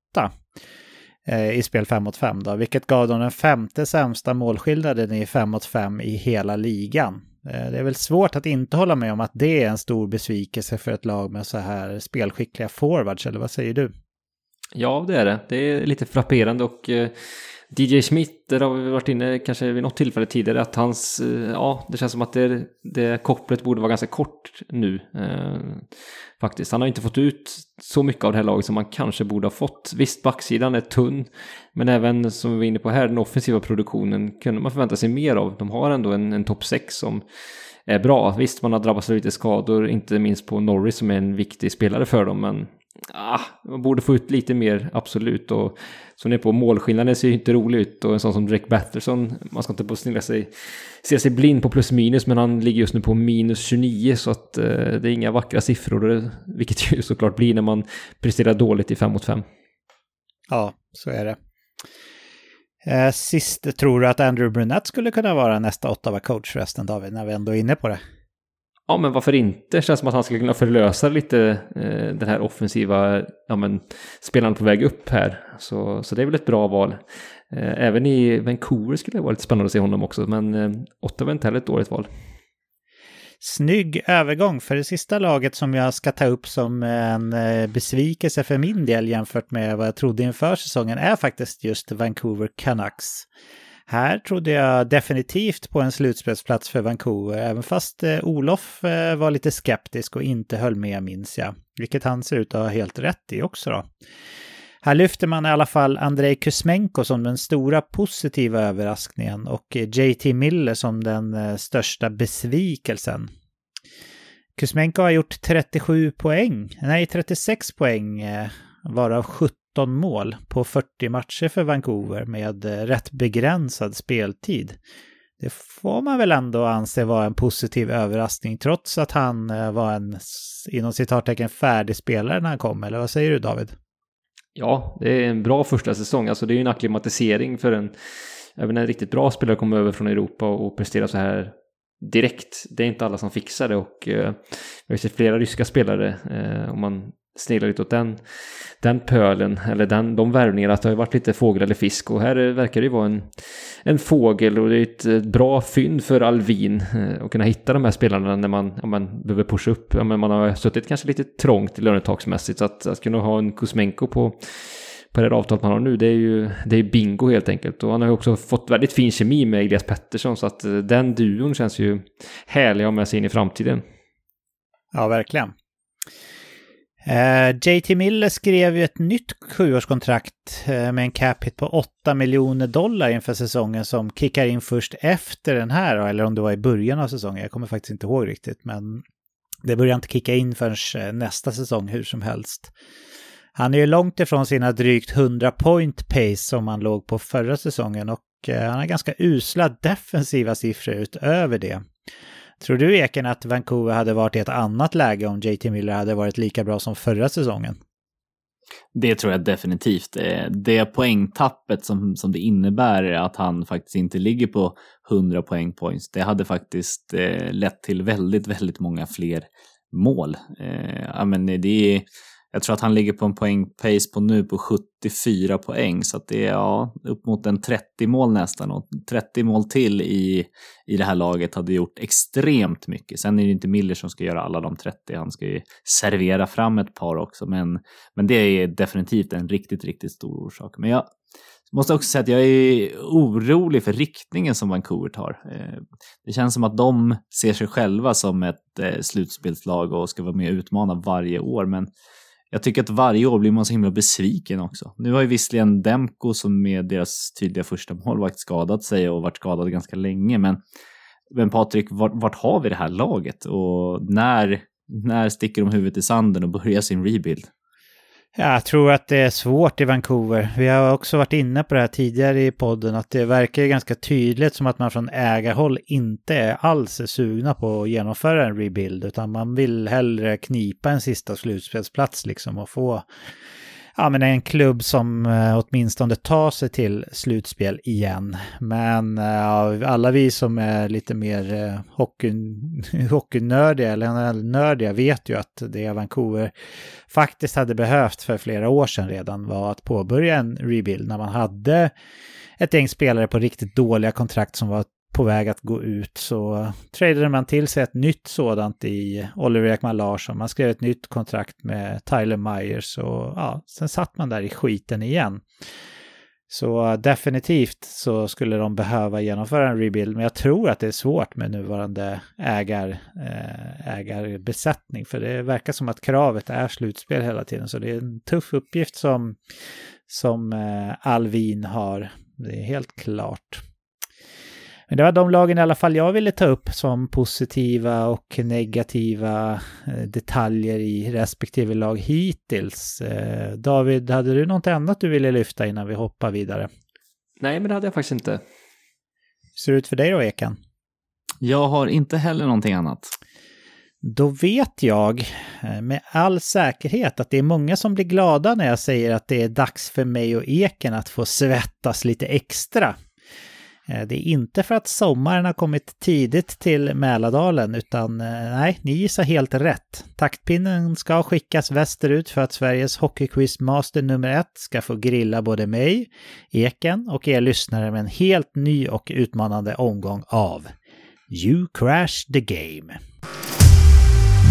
Eh, I spel 5 mot 5 då, vilket gav dem den femte sämsta målskillnaden i 5 mot 5 i hela ligan. Eh, det är väl svårt att inte hålla med om att det är en stor besvikelse för ett lag med så här spelskickliga forwards, eller vad säger du? Ja, det är det. Det är lite frapperande och eh, DJ Smith, där har vi varit inne kanske vid något tillfälle tidigare, att hans, eh, ja, det känns som att det, det kopplet borde vara ganska kort nu. Eh, faktiskt. Han har inte fått ut så mycket av det här laget som man kanske borde ha fått. Visst, backsidan är tunn, men även som vi var inne på här, den offensiva produktionen kunde man förvänta sig mer av. De har ändå en, en topp 6 som är bra. Visst, man har drabbats av lite skador, inte minst på Norris som är en viktig spelare för dem, men ah, man borde få ut lite mer, absolut. Och som ni är på, målskillnaden ser ju inte rolig ut och en sån som Drake Batterson, man ska inte på snilla sig, se sig blind på plus minus, men han ligger just nu på minus 29 så att eh, det är inga vackra siffror, vilket ju såklart blir när man presterar dåligt i 5 mot 5. Ja, så är det. Eh, sist, tror du att Andrew Brunette skulle kunna vara nästa Ottawa-coach förresten, David, när vi ändå är inne på det? Ja, men varför inte? Det känns som att han skulle kunna förlösa lite eh, den här offensiva ja, men, spelaren på väg upp här. Så, så det är väl ett bra val. Eh, även i Vancouver skulle det vara lite spännande att se honom också, men eh, Ottawa är inte heller ett dåligt val. Snygg övergång, för det sista laget som jag ska ta upp som en eh, besvikelse för min del jämfört med vad jag trodde inför säsongen är faktiskt just Vancouver Canucks. Här trodde jag definitivt på en slutspelsplats för Vancouver, även fast eh, Olof eh, var lite skeptisk och inte höll med minns jag. Vilket han ser ut att ha helt rätt i också då. Här lyfter man i alla fall Andrei Kuzmenko som den stora positiva överraskningen och JT Miller som den eh, största besvikelsen. Kuzmenko har gjort 37 poäng, nej 36 poäng, eh, varav 17 mål på 40 matcher för Vancouver med eh, rätt begränsad speltid. Det får man väl ändå anse vara en positiv överraskning trots att han var en inom citattecken färdig spelare när han kom, eller vad säger du David? Ja, det är en bra första säsong. Alltså det är ju en acklimatisering för en, även en riktigt bra spelare kommer över från Europa och presterar så här direkt. Det är inte alla som fixar det och eh, vi har sett flera ryska spelare, eh, om man snegla lite åt den, den pölen, eller den, de värvningarna, att det har varit lite fågel eller fisk och här verkar det ju vara en, en fågel och det är ett bra fynd för Alvin eh, att kunna hitta de här spelarna när man, om man behöver pusha upp. Ja, men man har suttit kanske lite trångt lönetaksmässigt så att, att kunna ha en Kuzmenko på på det avtalet man har nu, det är ju det är bingo helt enkelt. Och han har ju också fått väldigt fin kemi med Elias Pettersson, så att eh, den duon känns ju härlig att ha med sig in i framtiden. Ja, verkligen. Eh, JT Miller skrev ju ett nytt sjuårskontrakt eh, med en cap hit på 8 miljoner dollar inför säsongen som kickar in först efter den här, eller om det var i början av säsongen. Jag kommer faktiskt inte ihåg riktigt, men det börjar inte kicka in förrän eh, nästa säsong hur som helst. Han är ju långt ifrån sina drygt 100 point pace som han låg på förra säsongen och han har ganska usla defensiva siffror utöver det. Tror du Eken att Vancouver hade varit i ett annat läge om JT Miller hade varit lika bra som förra säsongen? Det tror jag definitivt. Eh, det poängtappet som, som det innebär att han faktiskt inte ligger på 100 poäng points, det hade faktiskt eh, lett till väldigt, väldigt många fler mål. Eh, men det är jag tror att han ligger på en poängpace på nu på 74 poäng så att det är ja, upp mot en 30 mål nästan och 30 mål till i, i det här laget hade gjort extremt mycket. Sen är det inte Miller som ska göra alla de 30, han ska ju servera fram ett par också men, men det är definitivt en riktigt, riktigt stor orsak. Men jag måste också säga att jag är orolig för riktningen som Vancouver tar. Eh, det känns som att de ser sig själva som ett eh, slutspelslag och ska vara med och utmana varje år men jag tycker att varje år blir man så himla besviken också. Nu har ju visserligen Demko som med deras tydliga första målvakt skadat sig och varit skadad ganska länge, men, men Patrik, vart, vart har vi det här laget och när, när sticker de huvudet i sanden och börjar sin rebuild? Jag tror att det är svårt i Vancouver. Vi har också varit inne på det här tidigare i podden, att det verkar ganska tydligt som att man från ägarhåll inte alls är sugna på att genomföra en rebuild, utan man vill hellre knipa en sista slutspelsplats liksom och få ja, men en klubb som eh, åtminstone tar sig till slutspel igen. Men eh, alla vi som är lite mer eh, hockey, hockeynördiga eller nördiga vet ju att det Vancouver faktiskt hade behövt för flera år sedan redan var att påbörja en rebuild när man hade ett gäng spelare på riktigt dåliga kontrakt som var på väg att gå ut så tradade man till sig ett nytt sådant i Oliver Ekman Larsson. Man skrev ett nytt kontrakt med Tyler Myers och ja, sen satt man där i skiten igen. Så definitivt så skulle de behöva genomföra en rebuild, men jag tror att det är svårt med nuvarande ägar, eh, ägarbesättning, för det verkar som att kravet är slutspel hela tiden, så det är en tuff uppgift som, som eh, Alvin har, det är helt klart. Men det var de lagen i alla fall jag ville ta upp som positiva och negativa eh, detaljer i respektive lag hittills. Eh, David, hade du något annat du ville lyfta innan vi hoppar vidare? Nej, men det hade jag faktiskt inte. Hur ser det ut för dig då, Ekan? Jag har inte heller någonting annat. Då vet jag eh, med all säkerhet att det är många som blir glada när jag säger att det är dags för mig och Eken att få svettas lite extra. Eh, det är inte för att sommaren har kommit tidigt till Mälardalen, utan eh, nej, ni gissar helt rätt. Taktpinnen ska skickas västerut för att Sveriges Hockeyquiz-master nummer ett ska få grilla både mig, Eken och er lyssnare med en helt ny och utmanande omgång av You Crash the Game.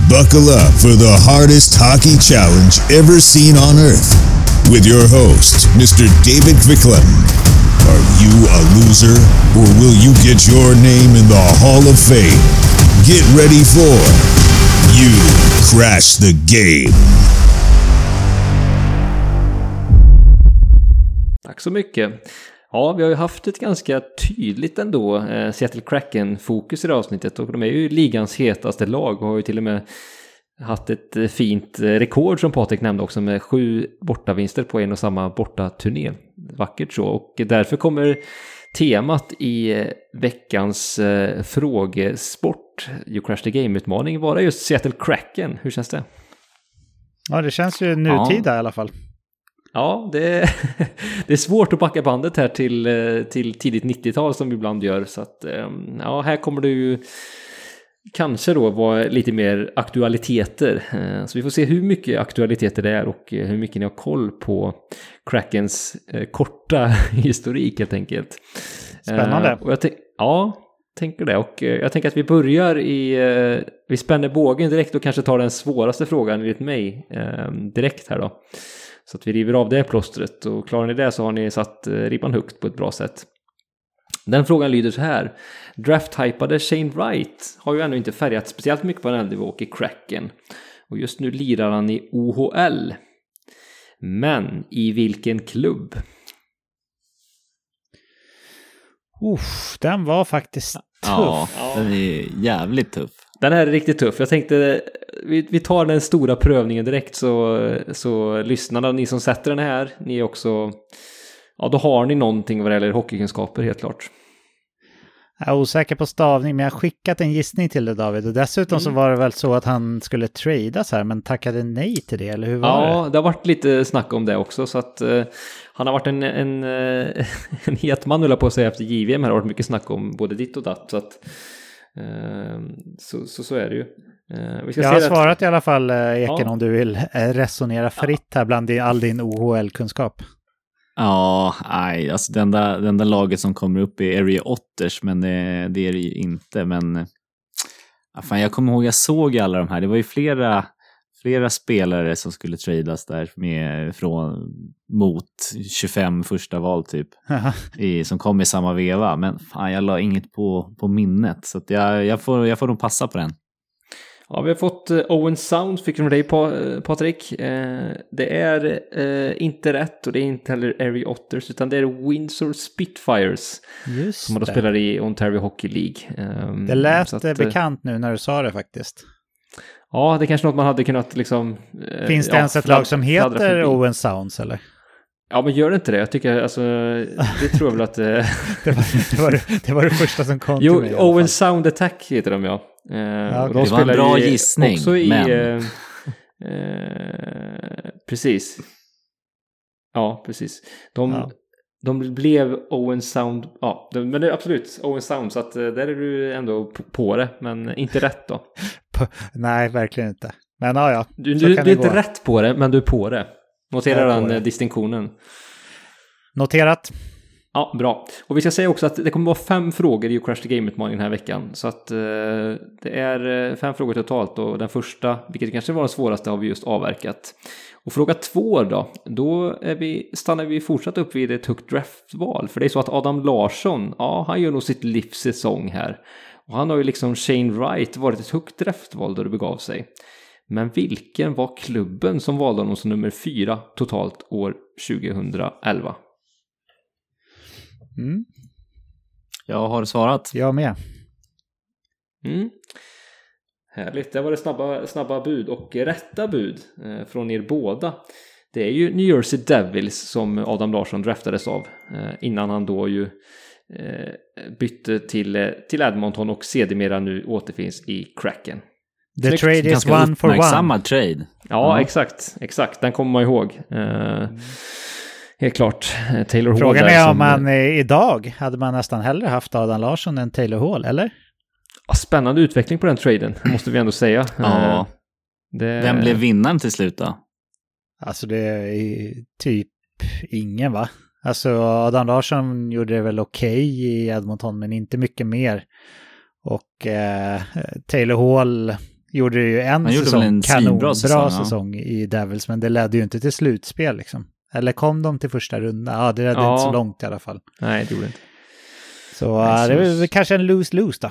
Buckle up for the hardest hockey challenge ever seen on earth with your host, Mr. David Quicklund. Are you a loser, or will you get your name in the Hall of Fame? Get ready for You Crash the Game. Tack så mycket. Ja, vi har ju haft ett ganska tydligt ändå eh, Seattle Kraken-fokus i det avsnittet och de är ju ligans hetaste lag och har ju till och med haft ett eh, fint eh, rekord som Patrik nämnde också med sju bortavinster på en och samma bortaturné. Vackert så och därför kommer temat i eh, veckans frågesport, You Crash the Game-utmaning, vara just Seattle Kraken. Hur känns det? Ja, det känns ju nutida ja. i alla fall. Ja, det är, det är svårt att backa bandet här till, till tidigt 90-tal som vi ibland gör. Så att, ja, här kommer ju kanske då vara lite mer aktualiteter. Eh, så vi får se hur mycket aktualiteter det är och hur mycket ni har koll på Krakens korta historik helt enkelt. Spännande. Och jag ja, tänker det. Och jag tänker att vi börjar i... Vi spänner bågen direkt och kanske tar den svåraste frågan enligt mig direkt här då. Så att vi river av det plåstret och klarar ni det så har ni satt eh, ribban högt på ett bra sätt. Den frågan lyder så här. Draft-hypade Shane Wright har ju ännu inte färgat speciellt mycket på en nivå i Kraken. Och just nu lirar han i OHL. Men i vilken klubb? Uff, den var faktiskt tuff. Ja, den är jävligt tuff. Den här är riktigt tuff. Jag tänkte vi, vi tar den stora prövningen direkt så, så lyssnarna, ni som sätter den här, ni är också, ja då har ni någonting vad det gäller hockeykunskaper helt klart. Jag är osäker på stavning, men jag har skickat en gissning till dig David. Och dessutom mm. så var det väl så att han skulle tradas här, men tackade nej till det, eller hur var ja, det? Ja, det har varit lite snack om det också, så att uh, han har varit en, en, uh, en het man, höll på att säga, efter JVM. Här har varit mycket snack om både ditt och datt, så att uh, så, så, så är det ju. Uh, jag har svarat att... i alla fall, uh, Eken, ja. om du vill uh, resonera fritt här bland din, all din OHL-kunskap. Ja, nej, alltså det enda, det enda laget som kommer upp är Area Otters, men det, det är det ju inte. Men fan, jag kommer ihåg, jag såg alla de här. Det var ju flera, flera spelare som skulle tradas där med, från, mot 25 första val typ. i, som kom i samma veva. Men fan, jag la inget på, på minnet, så jag, jag, får, jag får nog passa på den. Ja, vi har fått eh, Owen Sound, fick från dig eh, Patrik. Eh, det är inte rätt och det är inte heller Area Otters utan det är Windsor Spitfires. Just som man då det. spelar i Ontario Hockey League. Ehm, det lät att, bekant nu när du sa det faktiskt. Ja, det är kanske något man hade kunnat liksom... Finns det ja, ens ett lag som heter Owen Sounds eller? Ja, men gör det inte det? Jag tycker, alltså, det tror jag väl att... det, var, det, var det, var det första som kom jo, till mig. Owen Sound Attack heter de ja. Eh, ja det var en bra i, gissning, också i, men... Eh, eh, precis. Ja, precis. De, ja. de blev Owen Sound, ja, de, men det är absolut Owen Sound, så att eh, där är du ändå på, på det, men inte rätt då. Nej, verkligen inte. Men ja, ja. Du, du, du är inte rätt på det, men du är på det. Notera den det. distinktionen. Noterat. Ja, bra. Och vi ska säga också att det kommer vara fem frågor i Crash the Game-utmaningen den här veckan. Så att eh, det är eh, fem frågor totalt och den första, vilket kanske var den svåraste, har vi just avverkat. Och fråga två då, då är vi, stannar vi fortsatt upp vid ett högt draftval. För det är så att Adam Larsson, ja, han gör nog sitt livs säsong här. Och han har ju liksom Shane Wright varit ett högt draftval då det begav sig. Men vilken var klubben som valde honom som nummer fyra totalt år 2011? Mm. Jag har svarat. Jag med. Mm. Härligt, det var det snabba, snabba bud och rätta bud eh, från er båda. Det är ju New Jersey Devils som Adam Larsson draftades av eh, innan han då ju eh, bytte till, till Edmonton och sedermera nu återfinns i Kraken. The Snyggt. trade is one for one. trade. Ja, mm. exakt. Exakt, den kommer man ihåg. Uh, helt klart. Taylor Hall Frågan är om man idag hade man nästan hellre haft Adam Larsson än Taylor Hall, eller? Spännande utveckling på den traden, måste vi ändå säga. Ja. Det... Vem blev vinnaren till slut då? Alltså det är typ ingen va? Alltså Adam Larsson gjorde det väl okej okay i Edmonton men inte mycket mer. Och eh, Taylor Hall gjorde ju en Han säsong, en kanonbra säsong, säsong ja. i Devils, men det ledde ju inte till slutspel liksom. Eller kom de till första rundan? Ja, det ledde ja. inte så långt i alla fall. Nej, det gjorde inte. Så Nej, det är väl kanske en lose-lose då.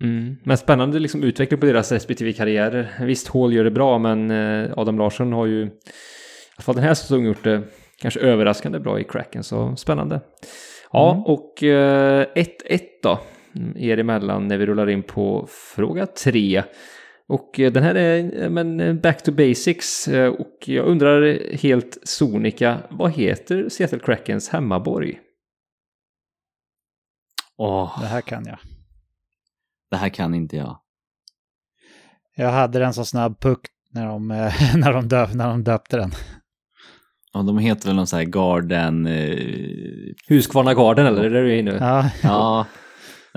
Mm. Men spännande liksom utveckling på deras respektive karriärer. Visst, Hall gör det bra, men eh, Adam Larsson har ju i alla fall den här säsongen gjort det kanske överraskande bra i cracken, så spännande. Ja, mm. och 1-1 eh, då, mm, er emellan när vi rullar in på fråga 3. Och eh, den här är eh, men eh, back to basics och jag undrar helt sonika, vad heter Seattle Krakens hemmaborg? Åh, det här kan jag. Det här kan inte jag. Jag hade den så snabb puck när de, när de, döp, när de döpte den. Ja, de heter väl någon sån här Garden... Eh, Husqvarna Garden eller? Är det du är inne? Ja, ja,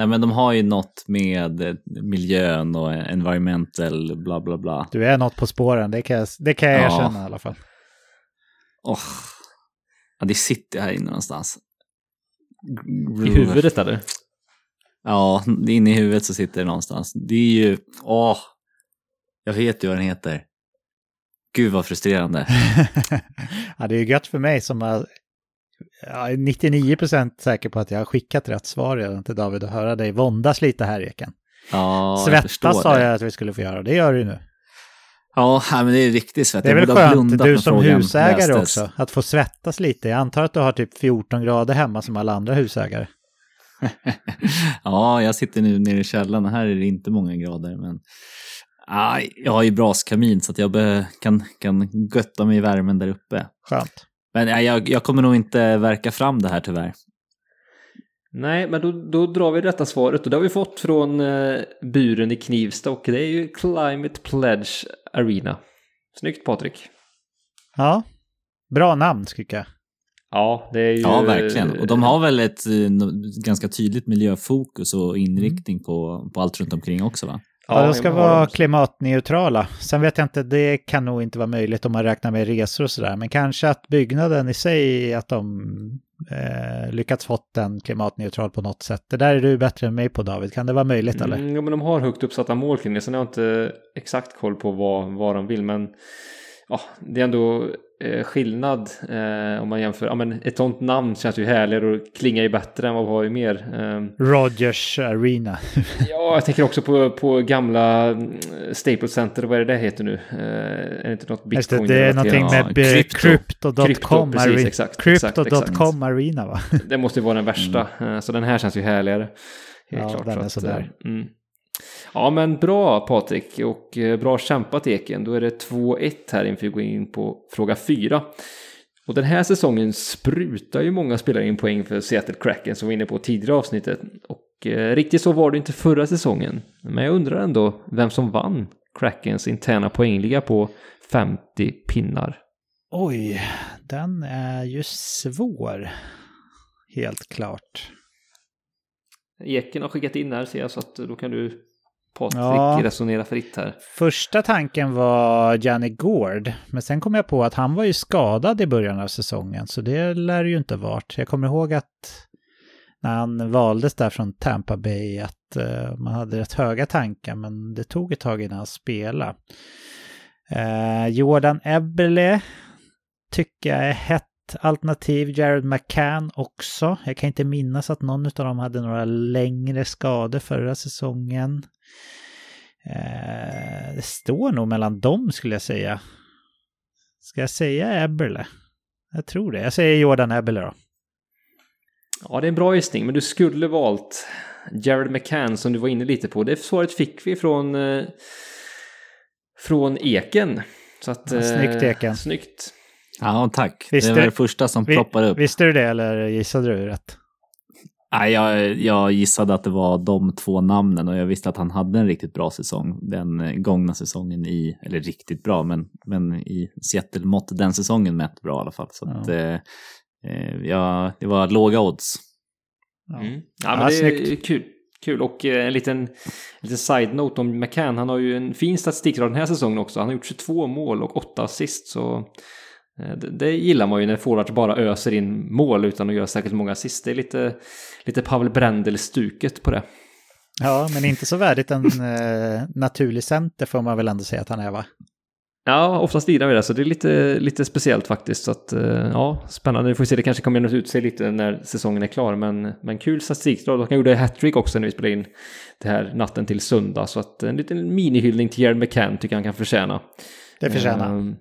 nej men de har ju något med eh, miljön och environmental bla bla bla. du är något på spåren, det kan jag, det kan jag Ja. erkänna i alla fall. Åh, ja, det sitter här inne någonstans. I huvudet eller? Ja, inne i huvudet så sitter det någonstans. Det är ju, åh, jag vet ju vad den heter. Gud vad frustrerande. ja, det är ju gött för mig som har jag är 99% säker på att jag har skickat rätt svar redan till David och höra dig våndas lite här Eken. Ja, Svettas sa jag att vi skulle få göra, det gör du nu. Ja, men det är riktigt svett. Det är väl skönt, du som husägare lästes. också, att få svettas lite. Jag antar att du har typ 14 grader hemma som alla andra husägare. ja, jag sitter nu nere i källaren och här är det inte många grader. Men aj, jag har ju braskamin så att jag kan, kan götta mig i värmen där uppe. Skönt. Men jag, jag kommer nog inte verka fram det här tyvärr. Nej, men då, då drar vi detta svaret och det har vi fått från eh, buren i Knivsta och det är ju Climate Pledge Arena. Snyggt Patrik. Ja, bra namn tycker jag. Ja, det är ju... Ja, verkligen. Och de har väl ett eh, ganska tydligt miljöfokus och inriktning på, på allt runt omkring också va? Ja, de ska vara dem. klimatneutrala. Sen vet jag inte, det kan nog inte vara möjligt om man räknar med resor och sådär. Men kanske att byggnaden i sig, att de eh, lyckats fått den klimatneutral på något sätt. Det där är du bättre än mig på David. Kan det vara möjligt eller? Mm, ja, men de har högt uppsatta mål kring det. Sen har jag inte exakt koll på vad, vad de vill. Men ja, det är ändå skillnad eh, om man jämför. Ja, men ett sånt namn känns ju härligare och klingar ju bättre än vad vi har ju mer. Eh, Rogers Arena. ja, jag tänker också på, på gamla mm, Staples Center. Vad är det det heter nu? Eh, är det inte något Just det, bitcoin? det är någonting Ja, med krypto. Crypto.com Krypto, precis, Arena. exakt, Crypto.com Arena va? Det måste ju vara den värsta. Eh, Så den här känns ju härligare. Helt Ja, klart. den så är sådär. eh, Mm. Ja, men bra Patrik och eh, bra kämpat Eken. Då är det 2-1 här inför vi går in på fråga 4. Och den här säsongen sprutar ju många spelare in poäng för Seattle Kraken som vi var inne på tidigare i avsnittet. Och eh, riktigt så var det inte förra säsongen. Men jag undrar ändå vem som vann Krakens interna poängliga på 50 pinnar. Oj, den är ju svår. Helt klart. Eken har skickat in här ser jag så att då kan du Patrik Ja. resonera fritt här. Första tanken var Janne Gård, men sen kom jag på att han var ju skadad i början av säsongen, så det lär ju inte varit. Jag kommer ihåg att när han valdes där från Tampa Bay att eh, man hade rätt höga tankar, men det tog ett tag innan han spelade. Eh, Jordan Eberle tycker jag är hett alternativ. Jared McCann också. Jag kan inte minnas att någon av dem hade några längre skador förra säsongen. Eh, det står nog mellan dem skulle jag säga. Ska jag säga Eberle? Jag tror det. Jag säger Jordan Eberle då. Ja, det är en bra gissning, men du skulle valt Jared McCann som du var inne lite på. Det svaret fick vi från, eh, från Eken. Så att, Ja, snyggt, eh, Eken. Snyggt. Ja, tack. Visste det var du- det första som Vi- ploppade upp. Visste du det eller gissade du rätt? Nej, jag, jag gissade att det var de två namnen och jag visste att han hade en riktigt bra säsong den gångna säsongen i, eller riktigt bra, men, men i Seattle-mått den säsongen mätt bra i alla fall. Så Ja. att, eh, eh, ja, det var låga odds. Ja. Mm. Ja, Ja, men det är kul. Kul och eh, en liten, en liten side-note om McCann. Han har ju en fin statistikrad den här säsongen också. Han har gjort 22 mål och 8 assist. Så det, det gillar man ju när forwards bara öser in mål utan att göra särskilt många assist. Det är lite, lite Pavel Brendel-stuket på det. Ja, men inte så värdigt en eh, naturlig center får man väl ändå säga att han är va? Ja, oftast lirar vi det, så det är lite, lite speciellt faktiskt. Så att, eh, ja, spännande. Vi får se, det kanske kommer jämna ut sig lite när säsongen är klar. Men, men kul statistikdrag. Han gjorde hattrick också när vi spelade in det här natten till söndag. Så att en liten minihyllning till Jared McCann tycker jag han kan förtjäna. Det förtjänar. Eh,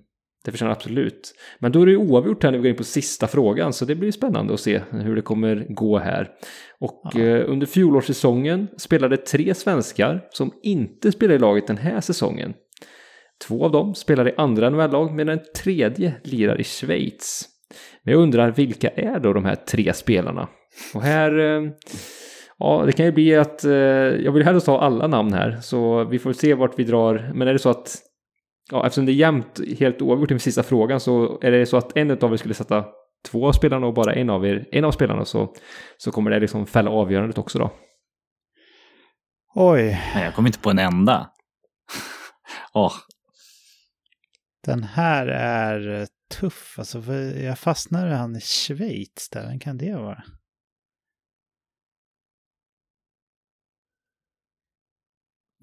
Det förtjänar absolut. Men då är det ju oavgjort här när vi går in på sista frågan, så det blir spännande att se hur det kommer gå här. Och Ja. eh, under fjolårssäsongen spelade tre svenskar som inte spelar i laget den här säsongen. Två av dem spelar i andra NHL-lag medan den tredje lirar i Schweiz. Men jag undrar vilka är då de här tre spelarna? Och här, eh, ja det kan ju bli att, eh, jag vill hellre ta alla namn här, så vi får se vart vi drar. Men är det så att ja, eftersom det är jämnt, helt oavgjort i sista frågan så är det så att en av er skulle sätta två av spelarna och bara en av er, en av spelarna så, så kommer det liksom fälla avgörandet också då. Oj, Nej, jag kommer inte på en enda. Åh, den här är tuff. Alltså, för jag fastnar i han i Schweiz där. Vem kan det vara?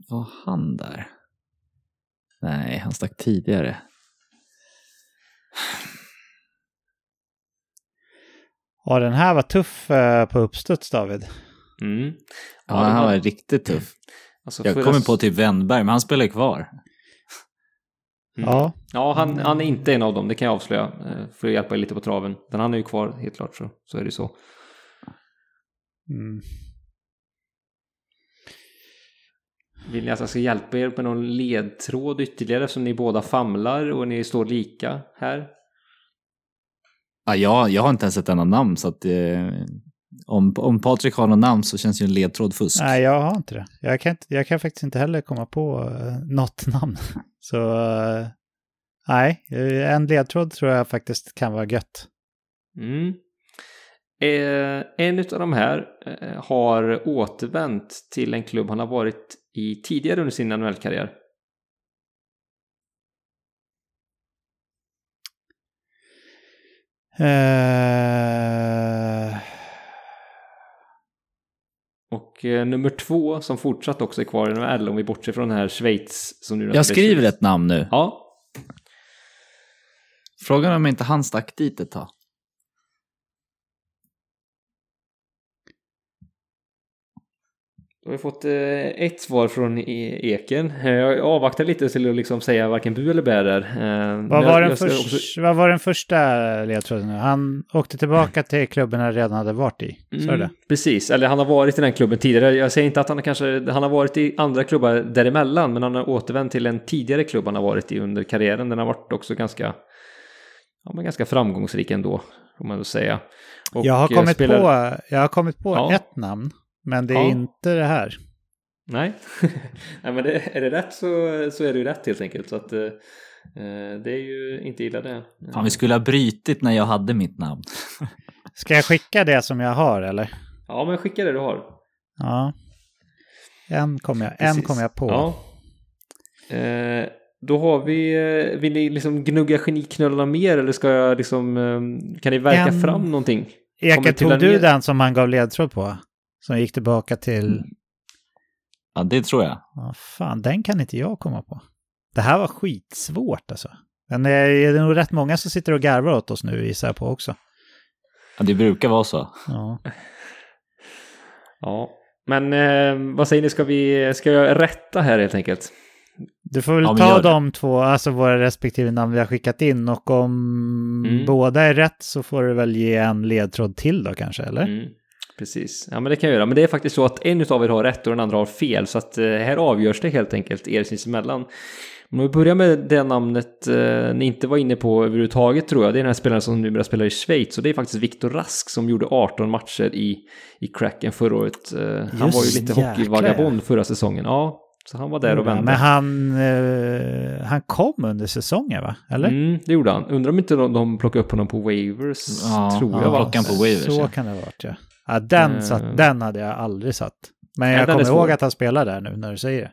var han där? Nej, han stack tidigare. Ja, den här var tuff eh, på uppstuds, David. Mm. Ja, Ja, den var har- riktigt tuff. Alltså, Jag kommer på typ Wennberg, men han spelar kvar. Mm. Ja, Ja, han, han är inte en av dem, det kan jag avslöja. eh, För att hjälpa er lite på traven. Men han är ju kvar, helt klart, så, så är det så. mm. Vill ni att jag ska hjälpa er med någon ledtråd ytterligare eftersom ni båda famlar och ni står lika här? Ja, jag, jag har inte ens ett enda namn, så att eh, om, om Patrik har något namn så känns ju en ledtråd fusk. Nej, jag har inte det. Jag kan, inte, jag kan faktiskt inte heller komma på uh, något namn. Så eh, nej, eh, en ledtråd tror jag faktiskt kan vara gött. Mm. Eh, en av de här eh, har återvänt till en klubb han har varit i tidigare under sin NHL-karriär. Eh, Och eh, nummer två som fortsatt också är kvar i NHL om vi bortser från den här Schweiz som nu Jag skriver ett namn nu. Ja, Frågan är om inte han stack dit ett tag. Då har vi fått eh, ett svar från E- Eken. Eh, Jag avvaktar lite till att liksom säga varken bu eller bä där. Eh, vad, var den jag ska förs- också- vad var den första ledtråden? Han åkte tillbaka till klubben han redan hade varit i. Så är det? Mm, precis, eller han har varit i den klubben tidigare. Jag säger inte att han kanske, han har varit i andra klubbar däremellan, men han har återvänt till en tidigare klubb han har varit i under karriären. Den har varit också ganska, ja, men ganska framgångsrik ändå, får man väl säga. Och, Jag har kommit spelar- på, jag har kommit på Ja. ett namn, men det är Ja. inte det här. Nej, Nej men det, är det rätt så, så är det ju rätt helt enkelt. Så att, eh, eh, det är ju inte illa det. Fan, vi skulle ha brytit när jag hade mitt namn. Ska jag skicka det som jag har eller? Ja, men skicka det du har. Ja. En kom jag, en kom jag på. Ja. Eh, då har vi, eh, vill ni liksom gnugga geniknölarna mer eller ska jag liksom, eh, kan ni verka En- fram någonting? Eka, tog du mer- den som han gav ledtråd på? Som gick tillbaka till... Ja, det tror jag. Ja, fan, den kan inte jag komma på. Det här var skitsvårt alltså. Men det är det nog rätt många som sitter och garvar åt oss nu gissar jag på också. Ja, det brukar vara så. Ja. Ja, men eh, vad säger ni, ska vi, ska jag rätta här helt enkelt? Du får väl Ja, ta de två, alltså våra respektive namn vi har skickat in och om Mm. båda är rätt så får du väl ge en ledtråd till då kanske, eller? Mm, precis, ja men det kan jag göra. Men det är faktiskt så att en av er har rätt och den andra har fel. Så att eh, här avgörs det helt enkelt er sinsemellan. Om vi börjar med det namnet eh, ni inte var inne på överhuvudtaget tror jag. Det är den här spelaren som numera spelar i Schweiz. Och det är faktiskt Viktor Rask som gjorde 18 matcher i, i Kraken förra året. Eh, han Just var ju lite hockeyvagabond förra säsongen. Ja, så han var där och vände. Men han, eh, han kom under säsongen va? Eller? Mm, det gjorde han. Undrar om inte de, de plockade upp honom på waivers. Ja, tror ja, jag va? plockade han på waivers. Så ja. kan det ha varit ja. Ja den, Eh. satt, den hade jag aldrig satt. Men jag kommer ihåg att han spelar där nu när du säger det.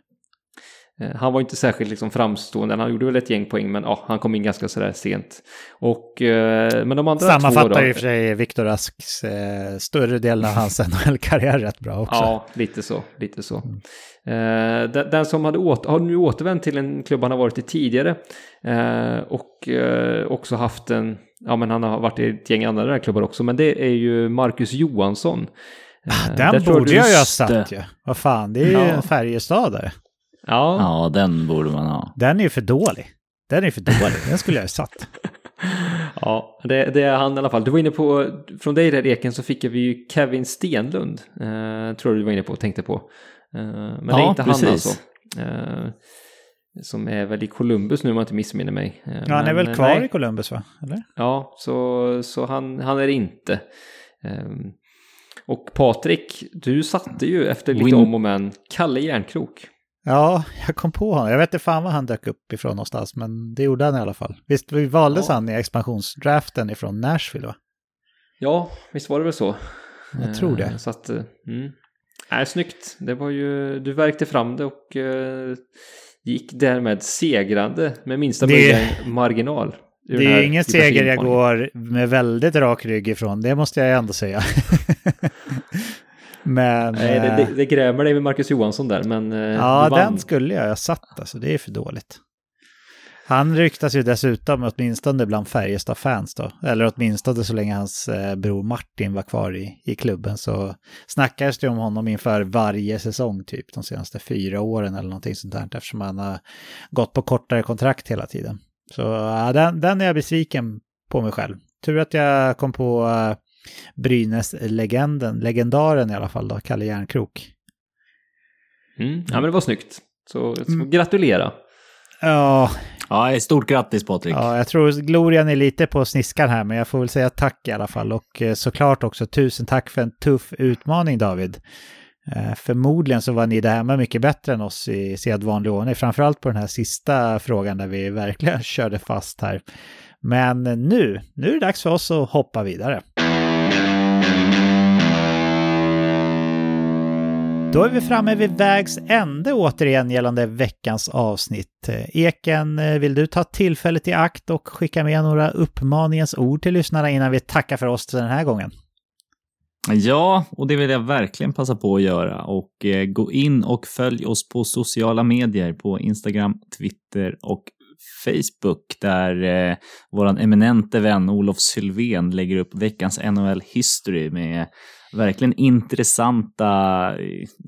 Eh, Han var inte särskilt liksom framstående, han gjorde väl ett gäng poäng men ja, han kom in ganska sådär sent. Och, eh, men de andra två Sammanfattar då, i och för sig Viktor Rasks eh, större delen av hans NHL-karriär rätt bra också. Ja, lite så. Lite så. Eh, den, den som hade åter, har nu återvänt till en klubb han har varit i tidigare eh, och också haft en, ja men han har varit i ett gäng andra klubbar också, men det är ju Marcus Johansson. Eh, där Den tror borde du- jag ju ha satt det. ju. Vad fan, det är ju Ja. en Färjestadare. Ja, Ja, den borde man ha. Den är ju för dålig. Den är för dålig. Den skulle jag ha satt. Ja, det, det är han i alla fall. Du var inne på, från dig där Eken så fick vi ju Kevin Stenlund, eh, tror du du var inne på och tänkte på. Eh, men det är Ja, inte precis. han alltså. Eh, som är väl i Columbus nu om jag inte missminner mig. Ja, han är men, väl kvar nej. i Columbus va? Eller? Ja, så, så han, han är det inte. Ehm, och Patrik, du satte ju efter lite Win- om och men Kalle Järnkrok. Ja, jag kom på honom. Jag vet inte fan var han dök upp ifrån någonstans, men det gjorde han i alla fall. Visst vi valdes Ja. han i expansionsdraften ifrån Nashville va? Ja, visst var det väl så? Jag tror det. Eh, Så att, eh, mm. Nej, snyggt. Det var ju, du verkte fram det och eh, gick därmed segrande med minsta möjliga marginal. Det är ingen seger jag går med väldigt rak rygg ifrån, det måste jag ändå säga. men... Nej, det, eh, det, det grämer dig med Marcus Johansson där, men eh, Ja, den skulle jag ha satt alltså. Det är för dåligt. Han ryktas ju dessutom åtminstone bland Färjestad-fans då. Eller åtminstone så länge hans eh, bror Martin var kvar i, i klubben så snackades det om honom inför varje säsong typ de senaste fyra åren eller någonting sånt där eftersom han har gått på kortare kontrakt hela tiden. Så ja, den, den är jag besviken på mig själv. Tur att jag kom på uh, Brynäs-legenden, legendaren i alla fall då, Kalle Järnkrok. Mm. Ja, men det var snyggt. Så, så Mm. gratulera. Ja, Ja, stort grattis Patrik. Ja, jag tror glorian är lite på sniskan här, men jag får väl säga tack i alla fall. Och eh, såklart också tusen tack för en tuff utmaning David. Eh, Förmodligen så var ni där hemma mycket bättre än oss i sedvanlig ordning, framförallt på den här sista frågan där vi verkligen körde fast här. Men nu, nu är det dags för oss att hoppa vidare. Då är vi framme vid vägs ände återigen gällande veckans avsnitt. Eh, Eken, eh, vill du ta tillfället i akt och skicka med några uppmaningens ord till lyssnarna innan vi tackar för oss den här gången? Ja, och det vill jag verkligen passa på att göra. Och eh, gå in och följ oss på sociala medier på Instagram, Twitter och Facebook där eh, vår eminente vän Olof Sylvén lägger upp veckans NHL History med verkligen intressanta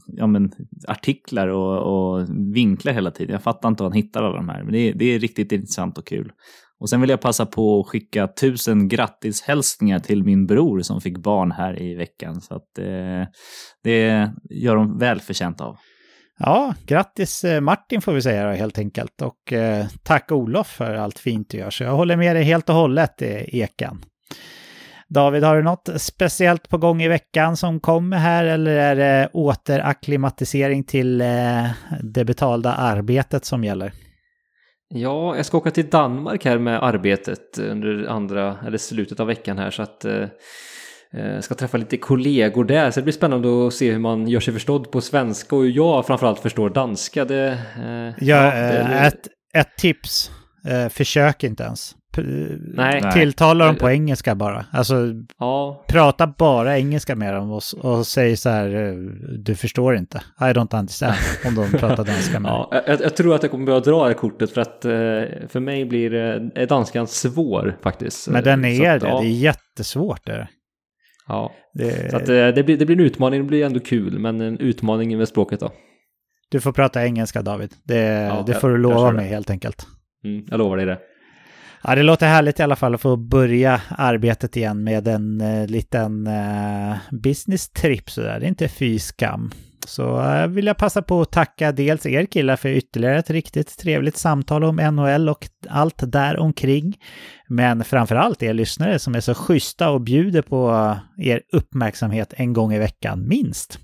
ja, men, artiklar och, och vinklar hela tiden. Jag fattar inte hur han hittar alla de här, men det är, det är riktigt intressant och kul. Och sen vill jag passa på att skicka tusen grattishälsningar till min bror som fick barn här i veckan. Så att eh, det gör de väl förtjänt av. Ja, grattis eh, Martin får vi säga då, helt enkelt. Och eh, tack Olof för allt fint du gör. Så jag håller med dig helt och hållet, eh, Eken. David, har du något speciellt på gång i veckan som kommer här eller är det återakklimatisering till eh, det betalda arbetet som gäller? Ja, jag ska åka till Danmark här med arbetet under andra, eller slutet av veckan här så att eh, eh, ska träffa lite kollegor där så det blir spännande att se hur man gör sig förstådd på svenska och hur jag framförallt förstår danska. Det, eh, Ja, det- ett, ett tips, försök inte ens. Nej. Nej. Tilltala dem på engelska bara. Alltså, Ja, prata bara engelska med dem och, och säg så här, eh, du förstår inte. I don't understand, om de pratar danska med ja jag, jag tror att jag kommer behöva dra det här kortet för att eh, för mig blir eh, danskan svår faktiskt. Men den är att, det, ja, det är jättesvårt. Det. ja. Det, Så att, det, blir, det blir en utmaning, det blir ändå kul, men en utmaning med språket då. Du får prata engelska David, det, Ja, det får du lova mig helt enkelt. Mm, jag lovar dig det. Ja, det låter härligt i alla fall att få börja arbetet igen med en eh, liten eh, business trip sådär. Det är inte fy skam. Så eh, vill jag passa på att tacka dels er killar för ytterligare ett riktigt trevligt samtal om NHL och allt där omkring. Men framförallt er lyssnare som är så schyssta och bjuder på er uppmärksamhet en gång i veckan, minst.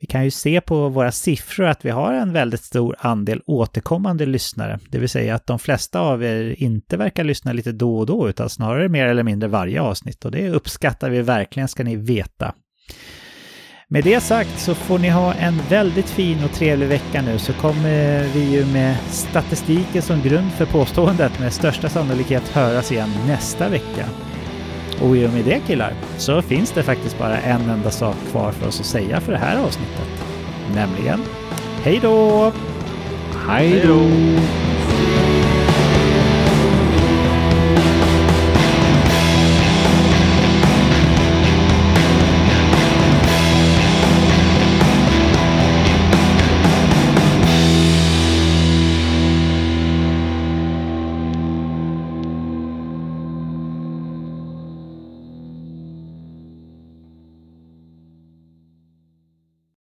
Vi kan ju se på våra siffror att vi har en väldigt stor andel återkommande lyssnare. Det vill säga att de flesta av er inte verkar lyssna lite då och då utan snarare mer eller mindre varje avsnitt och det uppskattar vi verkligen ska ni veta. Med det sagt så får ni ha en väldigt fin och trevlig vecka nu så kommer vi ju med statistiken som grund för påståendet med största sannolikhet höras igen nästa vecka. Och i och med det killar så finns det faktiskt bara en enda sak kvar för oss att säga för det här avsnittet. Nämligen hej då! Hej då!